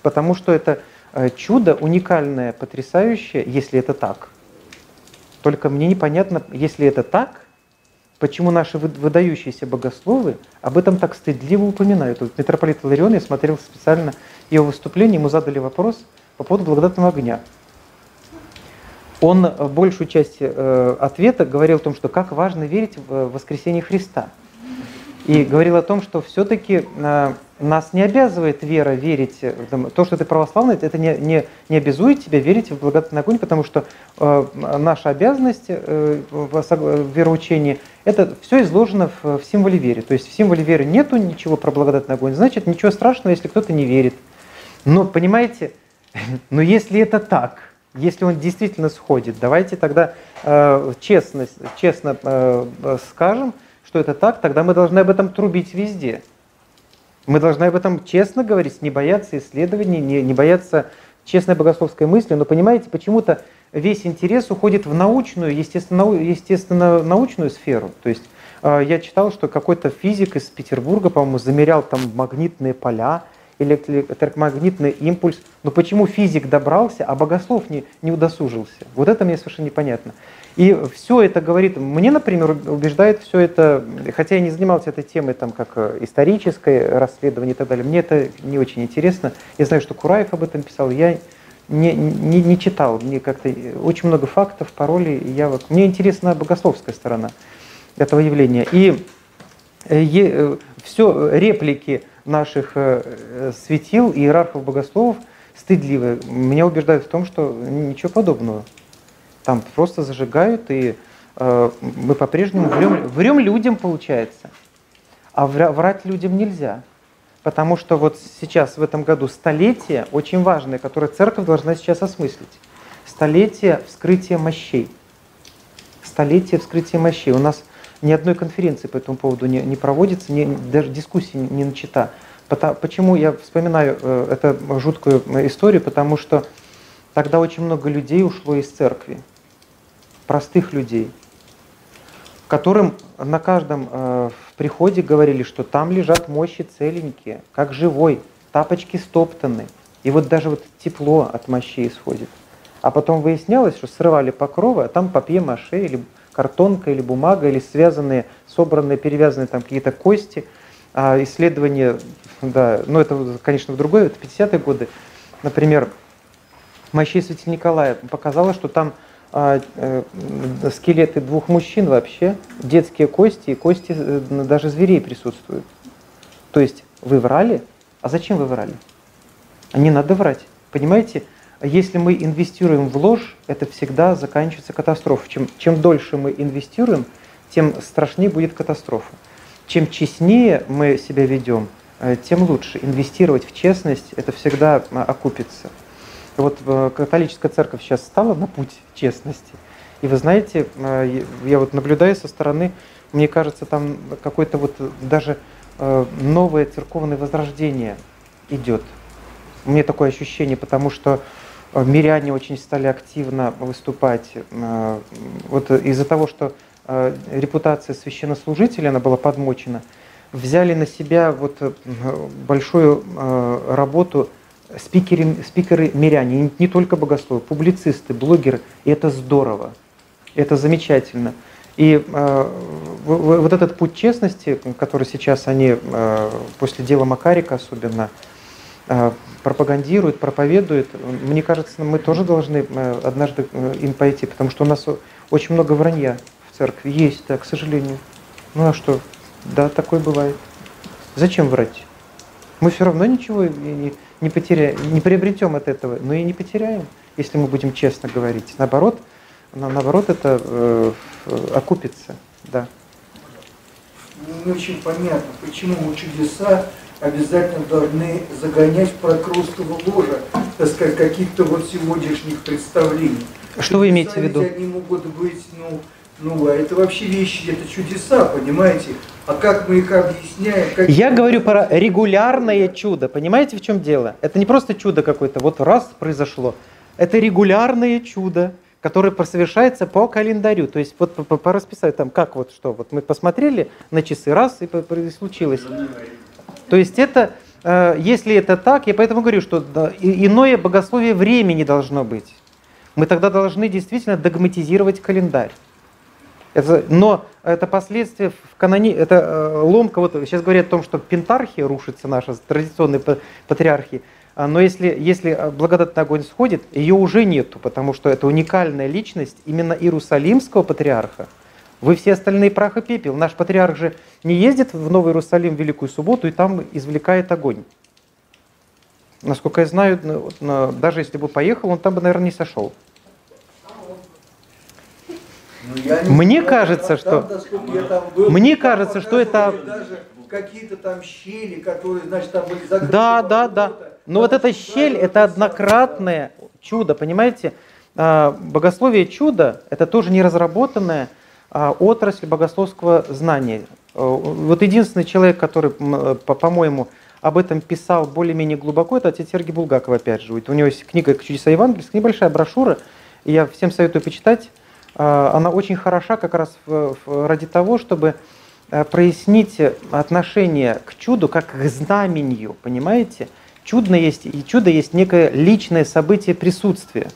Потому что это э, чудо уникальное, потрясающее, если это так. Только мне непонятно, если это так, почему наши выдающиеся богословы об этом так стыдливо упоминают. Вот митрополит Иларион, я смотрел специально его выступление, ему задали вопрос по поводу благодатного огня. Он э, большую часть э, ответа говорил о том, что как важно верить в воскресение Христа – и говорил о том, что все-таки э, нас не обязывает вера верить, то, что ты православный, это не, не, не обязует тебя верить в благодатный огонь, потому что э, наша обязанность э, в, в вероучении, это все изложено в, в символе веры. То есть в символе веры нету ничего про благодатный огонь, значит ничего страшного, если кто-то не верит. Но понимаете, но если это так, если он действительно сходит, давайте тогда э, честно, честно э, скажем, что это так, тогда мы должны об этом трубить везде. Мы должны об этом честно говорить, не бояться исследований, не, не бояться честной богословской мысли. Но понимаете, почему-то весь интерес уходит в научную, естественно, естественно научную сферу. То есть э, я читал, что какой-то физик из Петербурга, по-моему, замерял там магнитные поля, электромагнитный импульс. Но почему физик добрался, а богослов не, не удосужился? Вот это мне совершенно непонятно. И все это говорит, мне, например, убеждает все это, хотя я не занимался этой темой, там, как э, историческое расследование и так далее, мне это не очень интересно. Я знаю, что Кураев об этом писал, я не, не, не читал, мне как-то очень много фактов, паролей, я вот, мне интересна богословская сторона этого явления. И э, э, все реплики наших светил, иерархов, богословов стыдливые, меня убеждают в том, что ничего подобного. Там просто зажигают, и э, мы по-прежнему врем, врем людям, получается. А врать людям нельзя. Потому что вот сейчас, в этом году, столетие очень важное, которое церковь должна сейчас осмыслить. Столетие вскрытия мощей. Столетие вскрытия мощей. У нас ни одной конференции по этому поводу не, не проводится, не, даже дискуссии не начата. Почему я вспоминаю э, эту жуткую историю? Потому что тогда очень много людей ушло из церкви простых людей, которым на каждом э, приходе говорили, что там лежат мощи целенькие, как живой, тапочки стоптаны. И вот даже вот тепло от мощей исходит. А потом выяснялось, что срывали покровы, а там папье-маше или картонка или бумага, или связанные, собранные, перевязанные там какие-то кости, А исследования, да, ну это, конечно, в другой, это 50-е годы, например, мощей святителя Николая показало, что там а, э, скелеты двух мужчин вообще, детские кости и кости э, даже зверей присутствуют. То есть вы врали, а зачем вы врали? Не надо врать. Понимаете, если мы инвестируем в ложь, это всегда заканчивается катастрофой. Чем, чем дольше мы инвестируем, тем страшнее будет катастрофа. Чем честнее мы себя ведем, э, тем лучше. Инвестировать в честность, это всегда а, окупится. Вот э, католическая церковь сейчас стала на путь честности. И вы знаете, э, я вот наблюдаю со стороны, мне кажется, там какое-то вот даже новое церковное возрождение идет. Меня такое ощущение, потому что миряне очень стали активно выступать. Вот из-за того, что Э, репутация священнослужителя, она была подмочена, взяли на себя вот э, большую э, работу спикеры, спикеры миряне, не только богословы, публицисты, блогеры, и это здорово, это замечательно. И э, вот этот путь честности, который сейчас они э, после дела Макарика особенно э, пропагандируют, проповедуют, мне кажется, мы тоже должны э, однажды им пойти, потому что у нас очень много вранья церкви. Есть, да, к сожалению. Ну а что? Да, такое бывает. Зачем врать? Мы все равно ничего не, не потеряем, не приобретем от этого, но и не потеряем, если мы будем честно говорить. Наоборот, на, наоборот это э, окупится, да. Не очень понятно, почему мы чудеса обязательно должны загонять в прокрустово ложа, так сказать, каких-то вот сегодняшних представлений. Что вы имеете в виду? Они могут быть, ну, ну, а это вообще вещи, это чудеса, понимаете? А как мы их объясняем? Как... Я говорю про регулярное чудо. Понимаете, в чем дело? Это не просто чудо какое-то, вот раз произошло. Это регулярное чудо, которое совершается по календарю. То есть вот по, по, по расписанию, там как вот что, вот мы посмотрели на часы, раз, и случилось. То есть это, э, если это так, я поэтому говорю, что иное богословие времени должно быть. Мы тогда должны действительно догматизировать календарь. Но это последствия в каноне, это э, ломка, вот сейчас говорят о том, что пентархия рушится наша, традиционная патриархия, а, но если, если э, благодатный огонь сходит, ее уже нету, потому что это уникальная личность именно Иерусалимского патриарха. Вы все остальные прах и пепел. Наш патриарх же не ездит в Новый Иерусалим в Великую Субботу и там извлекает огонь. Насколько я знаю, даже если бы поехал, он там бы, наверное, не сошел. Ну, мне кажется, что мне кажется, что это какие-то там щели, которые, значит, там были закрыты. Да, да, да. Но вот эта щель, это однократное чудо, понимаете? А, богословие чудо – это тоже неразработанная а, отрасль богословского знания. А, вот единственный человек, который, по-моему, об этом писал более-менее глубоко, это отец Сергей Булгаков, опять же. У него есть книга «Чудеса Евангелия», небольшая брошюра, и я всем советую почитать. А, она очень хороша как раз ради того, чтобы э, прояснить отношение к чуду как к знамению, понимаете? Чудно есть, и чудо есть некое личное событие присутствия.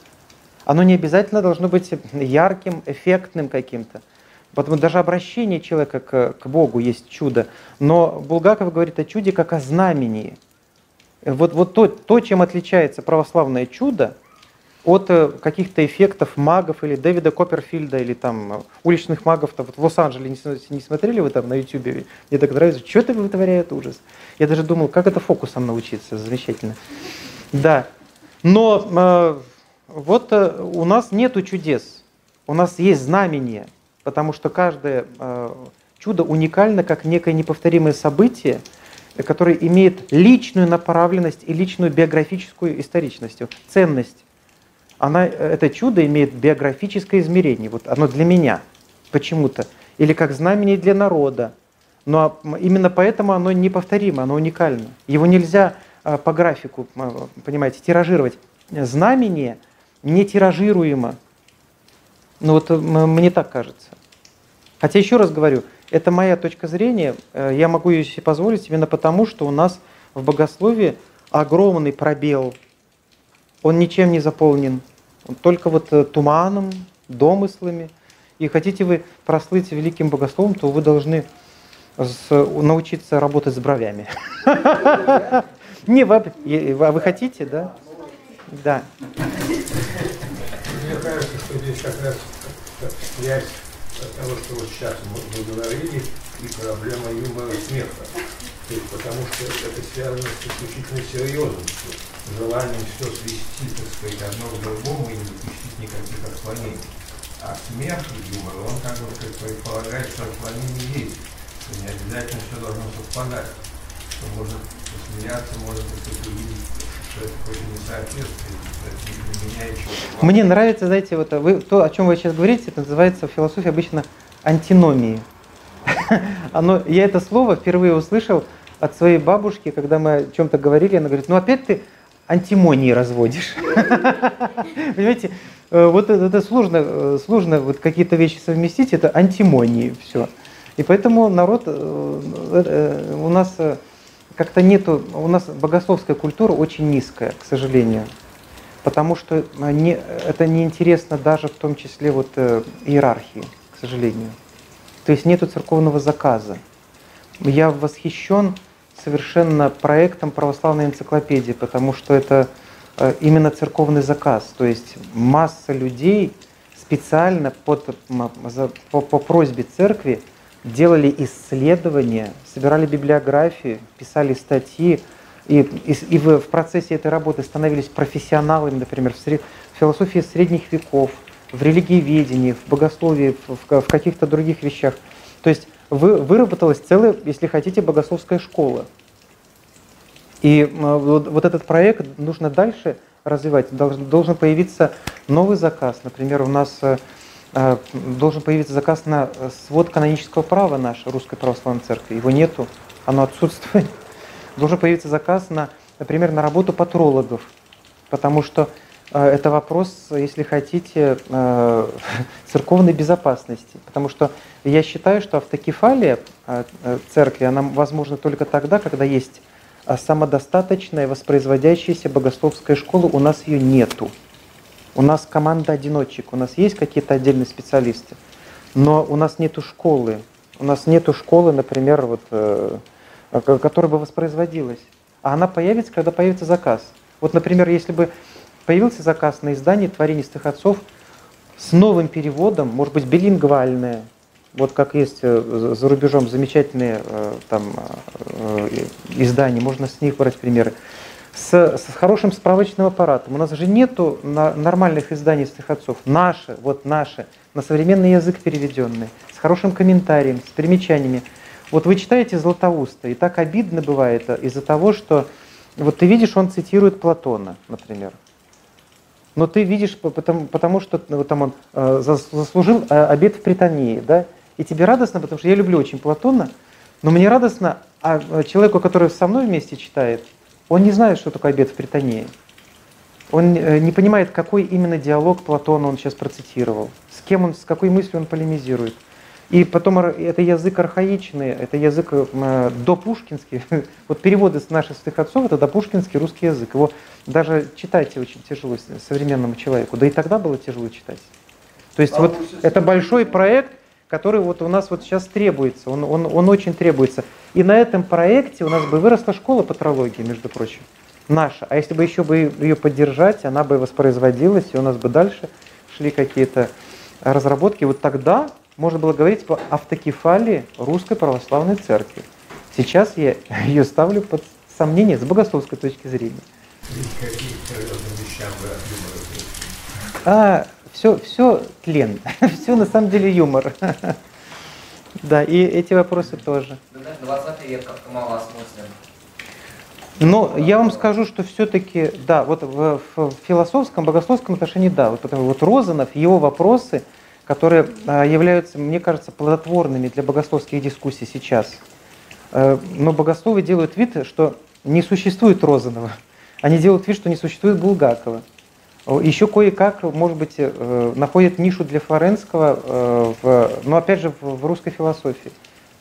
Оно не обязательно должно быть ярким, эффектным каким-то. Потому даже обращение человека к, к Богу есть чудо. Но Булгаков говорит о чуде как о знамении. Вот, вот то, то, чем отличается православное чудо от э, каких-то эффектов магов или Дэвида Копперфильда или там э, уличных магов -то, вот в Лос-Анджелесе не, не смотрели вы там на Ютубе? Мне так нравится, что это вытворяет ужас. Я даже думал, как это фокусом научиться, замечательно. Да, но э, вот э, у нас нету чудес, у нас есть знамение, потому что каждое э, чудо уникально как некое неповторимое событие, которое имеет личную направленность и личную биографическую историчность, ценность она, это чудо имеет биографическое измерение. Вот оно для меня почему-то. Или как знамение для народа. Но именно поэтому оно неповторимо, оно уникально. Его нельзя а, по графику, понимаете, тиражировать. Знамение не тиражируемо. Ну вот мне так кажется. Хотя еще раз говорю, это моя точка зрения, э, я могу ее себе позволить именно потому, что у нас в богословии огромный пробел, он ничем не заполнен только вот э, туманом, домыслами. И хотите вы прослыть великим богословом, то вы должны с, научиться работать с бровями. Не, а вы хотите, да? Да. Мне кажется, что здесь как раз связь того, что вот сейчас мы говорили, и проблема юмора смеха. То есть, потому что это связано с исключительно серьезностью, желанием все свести, так сказать, одно к другому и не допустить никаких отклонений. А смех юмор, он как бы предполагает, что отклонение есть, что не обязательно все должно совпадать, что можно посмеяться, можно, так сказать, увидеть, Мне нравится, знаете, вот вы, то, о чем вы сейчас говорите, это называется в философии обычно антиномии. Оно, я это слово впервые услышал от своей бабушки, когда мы о чем-то говорили, она говорит, ну опять ты антимонии разводишь. Понимаете, э, вот это, это сложно, э, сложно вот какие-то вещи совместить, это антимонии все. И поэтому народ, э, у нас как-то нету, у нас богословская культура очень низкая, к сожалению. Потому что не, это неинтересно даже в том числе вот иерархии, к сожалению. То есть нету церковного заказа. Я восхищен совершенно проектом православной энциклопедии, потому что это э, именно церковный заказ. То есть масса людей специально под, по, по просьбе церкви делали исследования, собирали библиографии, писали статьи, и, и, и в, в процессе этой работы становились профессионалами, например, в, сред, в философии средних веков, в религиеведении, в богословии, в, в, в каких-то других вещах. То есть вы, выработалась целая, если хотите, богословская школа. И вот, вот этот проект нужно дальше развивать. Должен, должен появиться новый заказ. Например, у нас э, должен появиться заказ на свод канонического права нашей Русской Православной Церкви. Его нету, оно отсутствует. Должен появиться заказ на, например, на работу патрологов. Потому что э, это вопрос, если хотите, э, церковной безопасности. Потому что я считаю, что автокефалия э, э, церкви, она возможна только тогда, когда есть а самодостаточная, воспроизводящаяся богословская школа, у нас ее нету. У нас команда одиночек, у нас есть какие-то отдельные специалисты, но у нас нету школы. У нас нету школы, например, вот, э, которая бы воспроизводилась. А она появится, когда появится заказ. Вот, например, если бы появился заказ на издание творенистых отцов с новым переводом, может быть, билингвальное, вот как есть э, за рубежом замечательные э, там, э, издания, можно с них брать примеры, с, с хорошим справочным аппаратом. У нас же нету нормальных изданий с отцов. Наши, вот наши, на современный язык переведенные, с хорошим комментарием, с примечаниями. Вот вы читаете Златоуста, и так обидно бывает из-за того, что вот ты видишь, он цитирует Платона, например. Но ты видишь, потому, потому что вот там он э, заслужил обед в Притании, да, и тебе радостно, потому что я люблю очень Платона, но мне радостно, а э, человеку, который со мной вместе читает, он не знает, что такое обед в Британии. Он э, не понимает, какой именно диалог Платона он сейчас процитировал, с кем он, с какой мыслью он полемизирует. И потом это язык архаичный, это язык э, допушкинский. Вот переводы с наших святых отцов это допушкинский русский язык. Его даже читать очень тяжело современному человеку. Да и тогда было тяжело читать. То есть а вот это большой проект, который вот у нас вот сейчас требуется, он, он, он очень требуется. И на этом проекте у нас бы выросла школа патрологии, между прочим, наша. А если бы еще бы ее поддержать, она бы воспроизводилась, и у нас бы дальше шли какие-то разработки, вот тогда можно было говорить по автокефалии Русской Православной Церкви. Сейчас я ее ставлю под сомнение с богословской точки зрения. А, все, все тлен, все на самом деле юмор. Да, и эти вопросы тоже. 20 век как-то мало осмыслен. Но я вам скажу, что все-таки, да, вот в, в философском, богословском отношении, да, вот, потому, вот Розанов, его вопросы, которые а, являются, мне кажется, плодотворными для богословских дискуссий сейчас. Э, но богословы делают вид, что не существует Розанова. Они делают вид, что не существует Булгакова. Еще кое-как, может быть, э, находят нишу для Флоренского, э, в, но опять же в русской философии.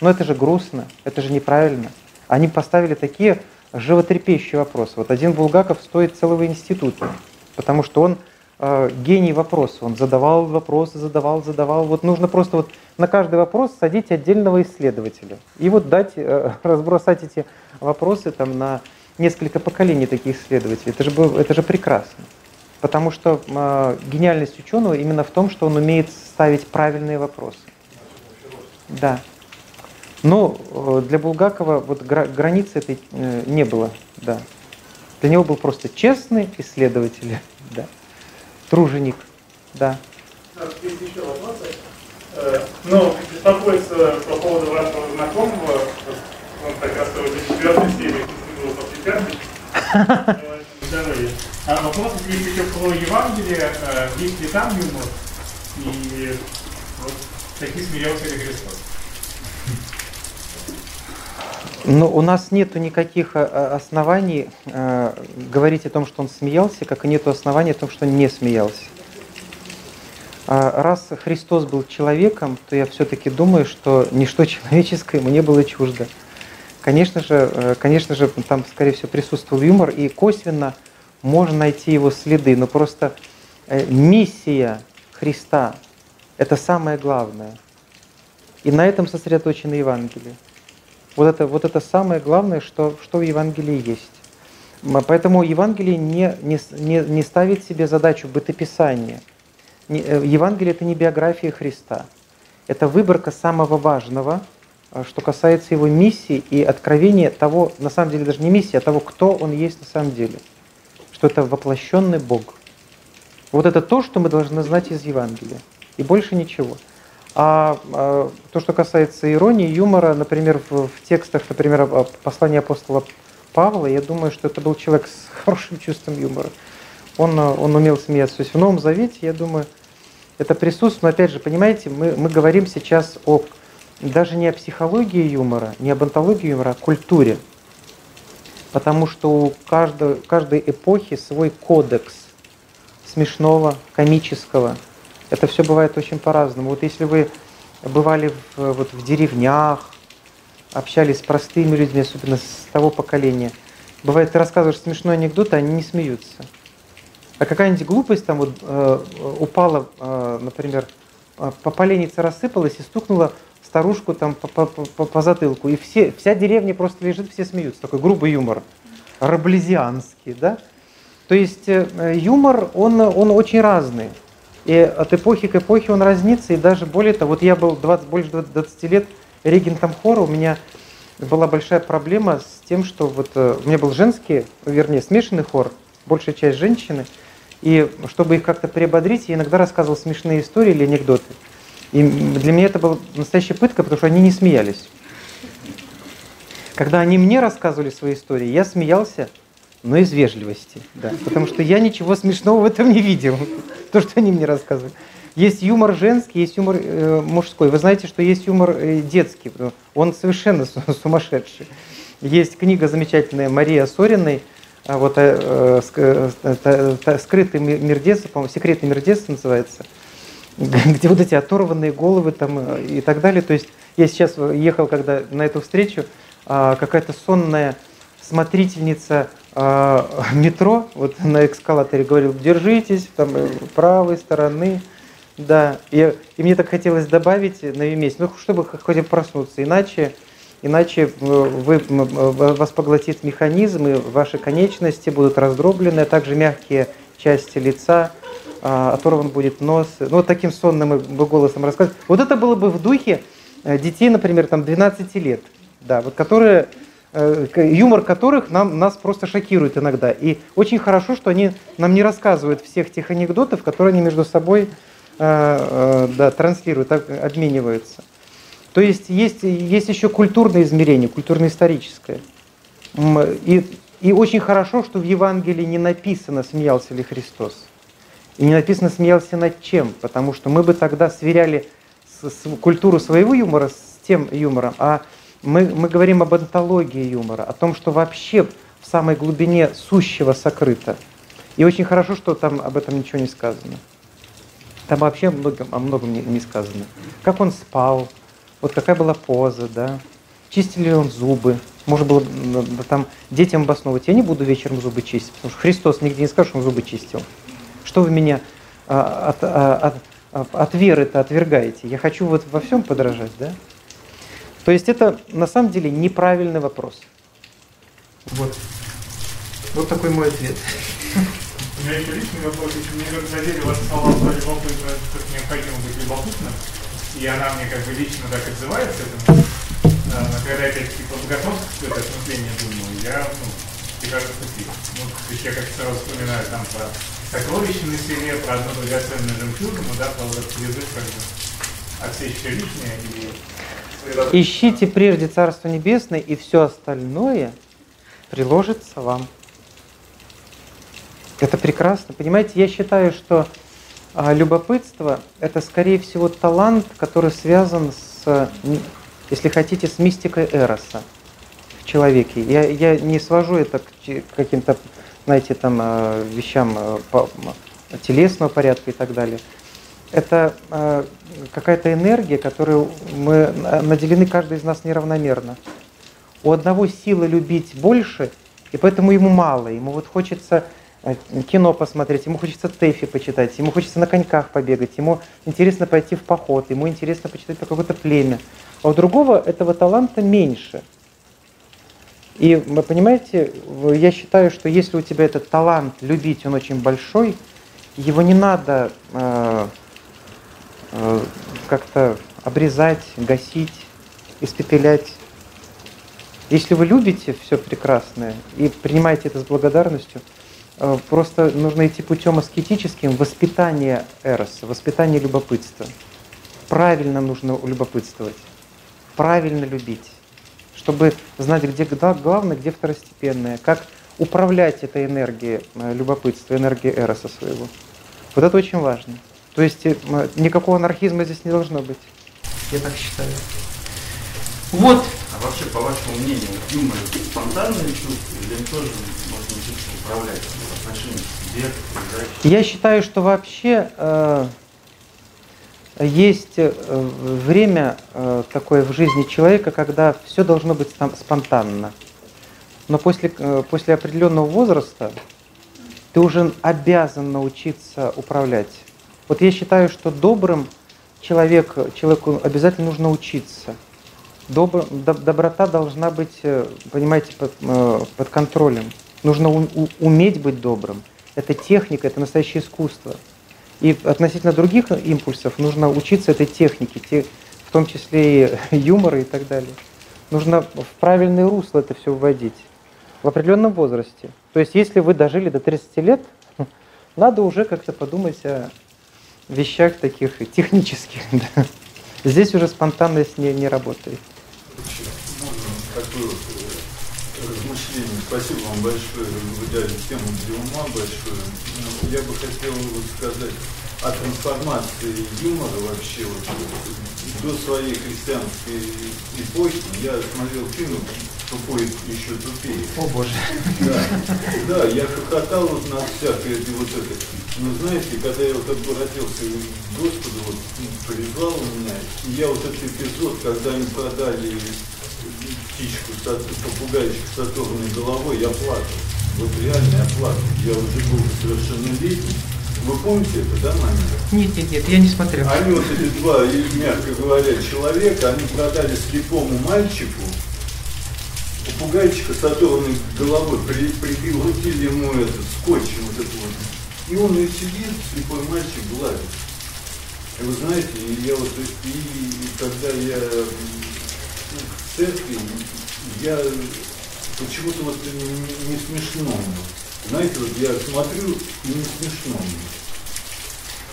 Но это же грустно, это же неправильно. Они поставили такие животрепещущие вопросы. Вот один Булгаков стоит целого института, потому что он э, гений вопроса. Он задавал вопросы, задавал, задавал. Вот нужно просто вот на каждый вопрос садить отдельного исследователя. И вот дать, разбросать эти вопросы там на несколько поколений таких исследователей. Это же, это же прекрасно. Потому что э, гениальность ученого именно в том, что он умеет ставить правильные вопросы. Да. Но э, для Булгакова вот гра границы этой э, не было, да. Для него был просто честный исследователь, да. Труженик, да. Есть еще вопросы. Э, ну, беспокоиться по поводу вашего знакомого, он так раз четвертой серии, был после пятой. Здоровья. А вопрос есть еще про Евангелие, э, есть ли там юмор? И вот такие смеялся ли Христос? Ну, у нас нет никаких э, оснований э, говорить о том, что он смеялся, как и нет оснований о том, что он не смеялся. А раз Христос был человеком, то я все-таки думаю, что ничто человеческое ему не было чуждо. Конечно же, э, конечно же, там, скорее всего, присутствовал юмор, и косвенно можно найти его следы, но просто э, миссия Христа – это самое главное. И на этом сосредоточено Евангелие. Вот это, вот это самое главное, что, что в Евангелии есть. Поэтому Евангелие не, не, не, не ставит себе задачу бытописания. Э, Евангелие – это не биография Христа. Это выборка самого важного – Э, что касается его миссии и откровения того, на самом деле даже не миссии, а того, кто он есть на самом деле. Что это воплощенный Бог. Вот это то, что мы должны знать из Евангелия. И больше ничего. А, а то, что касается иронии, юмора, например, в, в текстах, например, послания апостола Павла, я думаю, что это был человек с хорошим чувством юмора. Он, он умел смеяться. То есть в Новом Завете, я думаю, это присутствует. Но опять же, понимаете, мы, мы говорим сейчас о даже не о психологии юмора, не об антологии юмора, а о культуре. Потому что у каждой, каждой эпохи свой кодекс смешного, комического. Это все бывает очень по-разному. Вот если вы бывали в, вот в деревнях, общались с простыми людьми, особенно с того поколения, бывает, ты рассказываешь смешной анекдот, а они не смеются. А какая-нибудь глупость там вот э, упала, э, например, э, по поленнице рассыпалась и стукнула старушку там по, по, по, по затылку, и все, вся деревня просто лежит, все смеются. Такой грубый юмор, раблезианский, да? То есть э, юмор, он, он очень разный. И от эпохи к эпохе он разнится, и даже более того, вот я был 20, больше 20 лет регентом хора, у меня была большая проблема с тем, что вот э, у меня был женский, вернее, смешанный хор, большая часть женщины, и чтобы их как-то приободрить, я иногда рассказывал смешные истории или анекдоты. И для меня это была настоящая пытка, потому что они не смеялись. Когда они мне рассказывали свои истории, я смеялся, но из вежливости, да, потому что я ничего смешного в этом не видел, то, что они мне рассказывали. Есть юмор женский, есть юмор э, мужской. Вы знаете, что есть юмор э, детский, он совершенно сумасшедший. Есть книга замечательная Мария Сориной, а вот э, э, э, «Скрытый мир детства», по-моему, «Секретный мир детства» называется – где вот эти оторванные головы там э, и так далее. То есть я сейчас ехал, когда на эту встречу, а, какая-то сонная смотрительница а, метро, вот на эскалаторе говорил, держитесь, там, э, правой стороны, да. И, и мне так хотелось добавить на месте, ну, чтобы хоть бы проснуться, иначе, иначе э, вы, вас поглотит механизм, и ваши конечности будут раздроблены, а также мягкие части лица, а, оторван будет нос. Ну, вот таким сонным бы голосом рассказывать. Вот это было бы в духе э, детей, например, там 12 лет, да, вот которые, э, юмор которых нам, нас просто шокирует иногда. И очень хорошо, что они нам не рассказывают всех тех анекдотов, которые они между собой э, да, транслируют, обмениваются. То есть есть, есть еще культурное измерение, культурно-историческое. И, и очень хорошо, что в Евангелии не написано, смеялся ли Христос. И не написано смеялся над чем, потому что мы бы тогда сверяли с, с, культуру своего юмора с тем юмором, а мы, мы говорим об антологии юмора, о том, что вообще в самой глубине сущего сокрыто. И очень хорошо, что там об этом ничего не сказано. Там вообще о многом, о многом не, не сказано. Как он спал, вот какая была поза, да, чистили ли он зубы, можно было там детям обосновывать, я не буду вечером зубы чистить, потому что Христос нигде не скажет, что он зубы чистил Что вы меня а, от, а, от, от веры-то отвергаете? Я хочу вот во всем подражать, да? То есть это на самом деле неправильный вопрос. Вот. Вот такой мой ответ. У меня еще личный вопрос. Если мне как задели ваши слова про любопытно, как необходимо быть любопытным, и она мне как бы лично так отзывается этому, а, когда я опять-таки подготовка к это осмысление думаю, я ну, прекрасно спасибо. Ну, то есть я как сразу вспоминаю там про сокровища на селе, про одну драгоценную жемчужину, да, про вот язык как бы отсечь все лишнее и Ищите прежде Царство Небесное, и все остальное приложится вам. Это прекрасно. Понимаете, я считаю, что а, любопытство – это, скорее всего, талант, который связан с, если хотите, с мистикой Эроса в человеке. Я, я не свожу это к каким-то, знаете, там, а, вещам а, телесного порядка и так далее. Это какая-то энергия, которую мы наделены каждый из нас неравномерно. У одного силы любить больше, и поэтому ему мало. Ему вот хочется Э, кино посмотреть, ему хочется ТЭФИ почитать, ему хочется на коньках побегать, ему интересно пойти в поход, ему интересно почитать про какое-то племя. А у другого этого таланта меньше. И вы понимаете, я считаю, что если у тебя этот талант любить, он очень большой, его не надо э, э, как-то обрезать, гасить, испепелять. Если вы любите все прекрасное и принимаете это с благодарностью, Э, просто нужно идти путем аскетическим воспитания эроса, воспитания любопытства. Правильно нужно любопытствовать, правильно любить, чтобы знать, где главное, где второстепенное, как управлять этой энергией э, любопытства, энергией эроса своего. Вот это очень важно. То есть э, никакого анархизма здесь не должно быть. Я так считаю. Вот. А вообще, по вашему мнению, юмор спонтанное чувство или тоже можно управлять? Я считаю, что вообще э, есть э, время э, такое в жизни человека, когда все должно быть спонтанно. Но после, э, после определенного возраста ты уже обязан научиться управлять. Вот я считаю, что добрым человек, человеку обязательно нужно учиться. Добр, доброта должна быть, понимаете, под, под контролем. Нужно уметь быть добрым. Это техника, это настоящее искусство. И относительно других импульсов нужно учиться этой технике, те, в том числе и юмора и так далее. Нужно в правильное русло это все вводить в определенном возрасте. То есть, если вы дожили до 30 лет, надо уже как-то подумать о вещах таких технических. Да. Здесь уже спонтанность не, не работает. Можно размышлений. Спасибо вам большое. Вы дали тему для ума большую. Ну, я бы хотел вот сказать о трансформации юмора вообще вот, до своей христианской эпохи. Я смотрел фильм «Тупой еще тупее». О боже. Да, да я хохотал вот на всякое вот это. Но знаете, когда я вот обратился к Господу, вот призвал меня, и я вот этот эпизод, когда они продали птичку, попугайчик с оторванной головой, я плакал. Вот реально я плакал. Я уже был совершеннолетний. Вы помните это, да, маме? Нет, нет, нет, я не смотрел. Они вот эти два, мягко говоря, человека, они продали слепому мальчику попугайчика с оторванной головой, при, прикрутили ему этот скотчем вот это вот. И он и сидит, слепой мальчик гладит. И вы знаете, я вот, и, и когда я церкви я почему-то вот не, не смешно. Знаете, вот я смотрю и не смешно.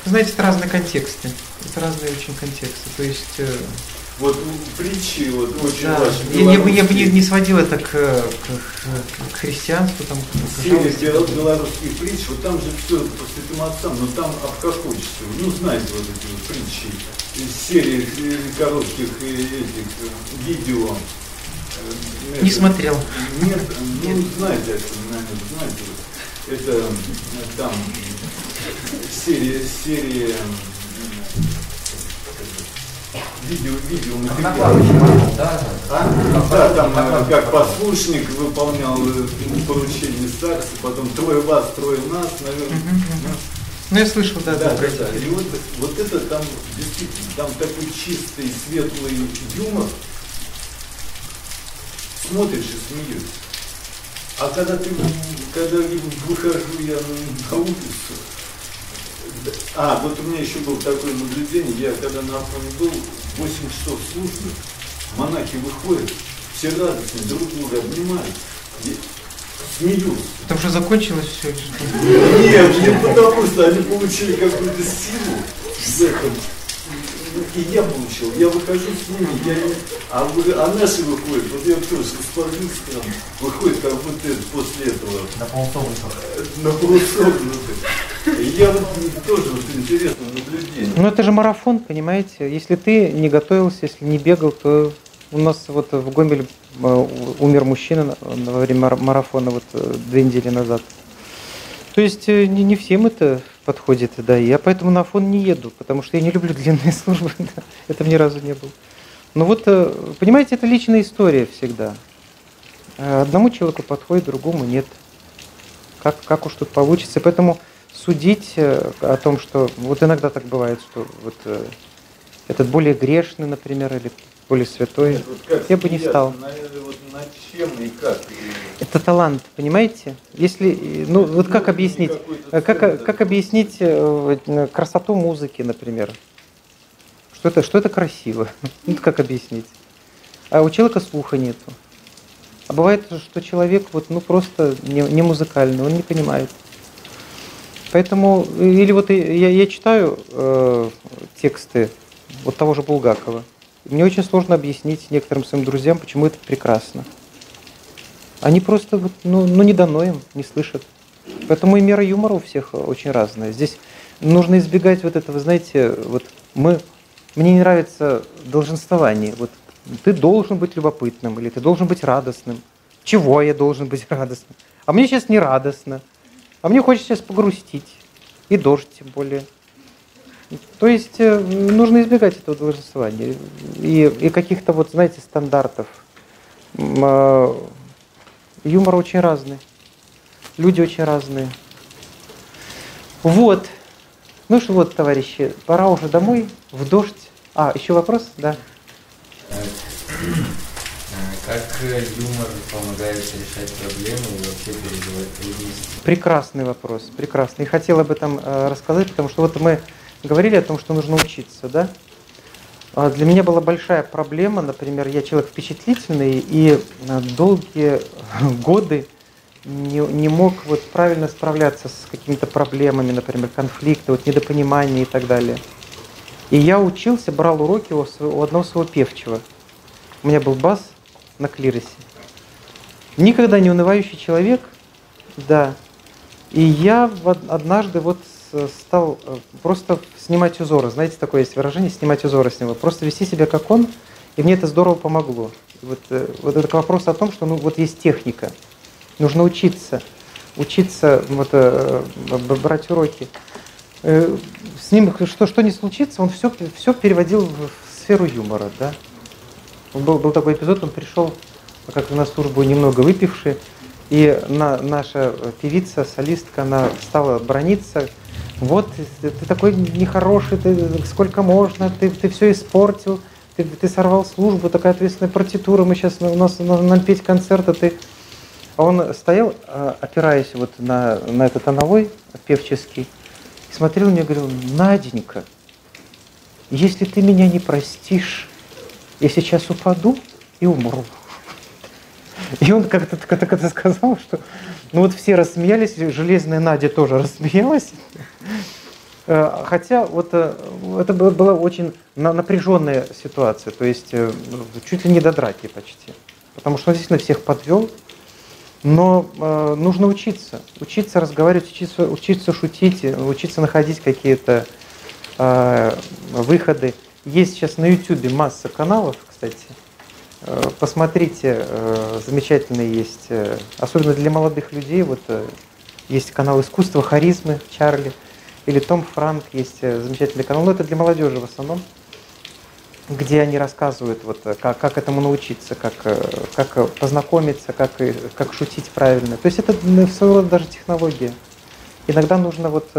Знаете, это разные контексты. Это разные очень контексты. То есть э, вот притчи вот очень да. важны. Я, я, бы, я бы не, не сводил это к, к, к христианству. Там, Серия белорусских притч, вот там же все по святым отцам, но там обхохочется. Ну, знаете вот эти вот притчи из серии коротких этих видео. Э, не смотрел. Нет, ну знаете, это, наверное, знаете, это там серия, серия видео, видео материал. Да, а? да, там как послушник выполнял поручение старца, потом трое вас, трое нас, наверное. Ну, я слышал, да, Да, да, да, да. И вот, вот это там действительно, там такой чистый, светлый юмор. Смотришь и смеешься. А когда ты, когда выхожу я на улицу, а, вот у меня еще было такое наблюдение, я когда на Афоне был, 8 часов службы, монахи выходят, все радостные, друг друга обнимают, смеются. Это уже закончилось все. Нет, не потому что они получили какую-то силу в этом. И я получил, я выхожу с ними, я не... а, вы- а наши выходят, вот я тоже споrzился там, выходит как будто это после этого На полсогнутых. э, на полусогнутых. И я вот тоже вот интересное наблюдение. Ну это же марафон, понимаете? Если ты не готовился, если не бегал, то у нас вот в Гомеле э, умер мужчина на- на- во время мара- марафона вот э, две недели назад. То есть не, не всем это подходит, да, и я поэтому на Афон не еду, потому что я не люблю длинные службы, да, этого ни разу не было. Но вот, э, понимаете, это личная история всегда. Э, Одному человеку подходит, другому нет. Как, как уж тут получится. Поэтому судить э, о том, что вот иногда так бывает, что вот этот более грешный, например, или более святой, Вот я бы не стал. Наверное, вот над чем и как. и- Это талант, понимаете? Если, э, ну вот как Ну, объяснить, э, как, центр. как объяснить э, э, красоту музыки, например? Что это, что это красиво? Ну, как объяснить? А у человека слуха нету. А бывает, что человек вот, ну, просто не, не музыкальный, он не понимает. Поэтому, э, или вот я, я читаю э, тексты вот того же Булгакова. Мне очень сложно объяснить некоторым своим друзьям, почему это прекрасно. Они просто ну, ну не дано им, не слышат. Поэтому и мера юмора у всех очень разная. Здесь нужно избегать вот этого, знаете, вот мы, мне не нравится долженствование. Вот ты должен быть любопытным или ты должен быть радостным. Чего я должен быть радостным? А мне сейчас не радостно. А мне хочется сейчас погрустить. И дождь тем более. То есть э, нужно избегать этого долженствования и, и каких-то вот, знаете, стандартов. Э, Юмор очень разный. Люди очень разные. Вот. Ну что вот, товарищи, пора уже домой, в дождь. А, еще вопрос? Да. Как э, юмор помогает решать проблемы и вообще переживать трудности? Прекрасный вопрос, прекрасный. И хотел об этом э, рассказать, потому что вот мы говорили о том, что нужно учиться, да? А Для меня была большая проблема, например, я человек впечатлительный и э, долгие годы не, не мог вот правильно справляться с какими-то проблемами, например, конфликты, вот недопонимания и так далее. И я учился, брал уроки у, своего- у одного своего певчего. У меня был бас на клиросе. Никогда не унывающий человек, да. И я однажды вот стал э, просто снимать узоры. Знаете, такое есть выражение, снимать узоры с него. Просто вести себя как он, и мне это здорово помогло. Вот, э, вот это к вопросу о том, что ну, вот есть техника. Нужно учиться. Учиться вот, э, брать уроки. Э, С ним что, что не случится, он все, все переводил в сферу юмора. Да? Был, был такой эпизод, он пришел как на службу немного выпивший, и на, наша певица, солистка, она стала брониться. Вот, ты, такой нехороший, ты, сколько можно, ты, ты все испортил, ты, ты сорвал службу, такая ответственная партитура, мы сейчас, у нас нам петь концерт, а ты... А он стоял, а, опираясь вот на, на этот тоновой певческий, смотрел меня и говорил, Наденька, если ты меня не простишь, я сейчас упаду и умру. И он как-то это сказал, что ну вот все рассмеялись, железная Надя тоже рассмеялась. Э, Хотя вот э, это была очень на- напряженная ситуация, то есть э, чуть ли не до драки почти. Потому что он действительно всех подвел. Но нужно учиться, учиться разговаривать, учиться, учиться шутить, учиться находить какие-то выходы. Есть сейчас на YouTube масса каналов, кстати. Э, Посмотрите, э, замечательные есть, э, особенно для молодых людей, вот есть канал искусства, харизмы Чарли, или Том Франк, есть замечательный канал, но это для молодежи в основном, где они рассказывают, вот, как, как этому научиться, как, как познакомиться, как, как шутить правильно. То есть это ну, своего рода даже технология. Иногда нужно вот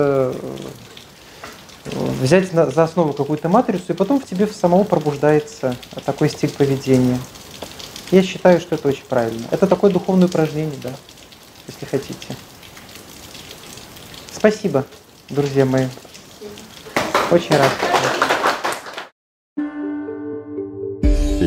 взять на, за основу какую-то матрицу, и потом в тебе самого пробуждается такой стиль поведения. Я считаю, что это очень правильно. Это такое духовное упражнение, да, если хотите. Спасибо, друзья мои. Очень рад.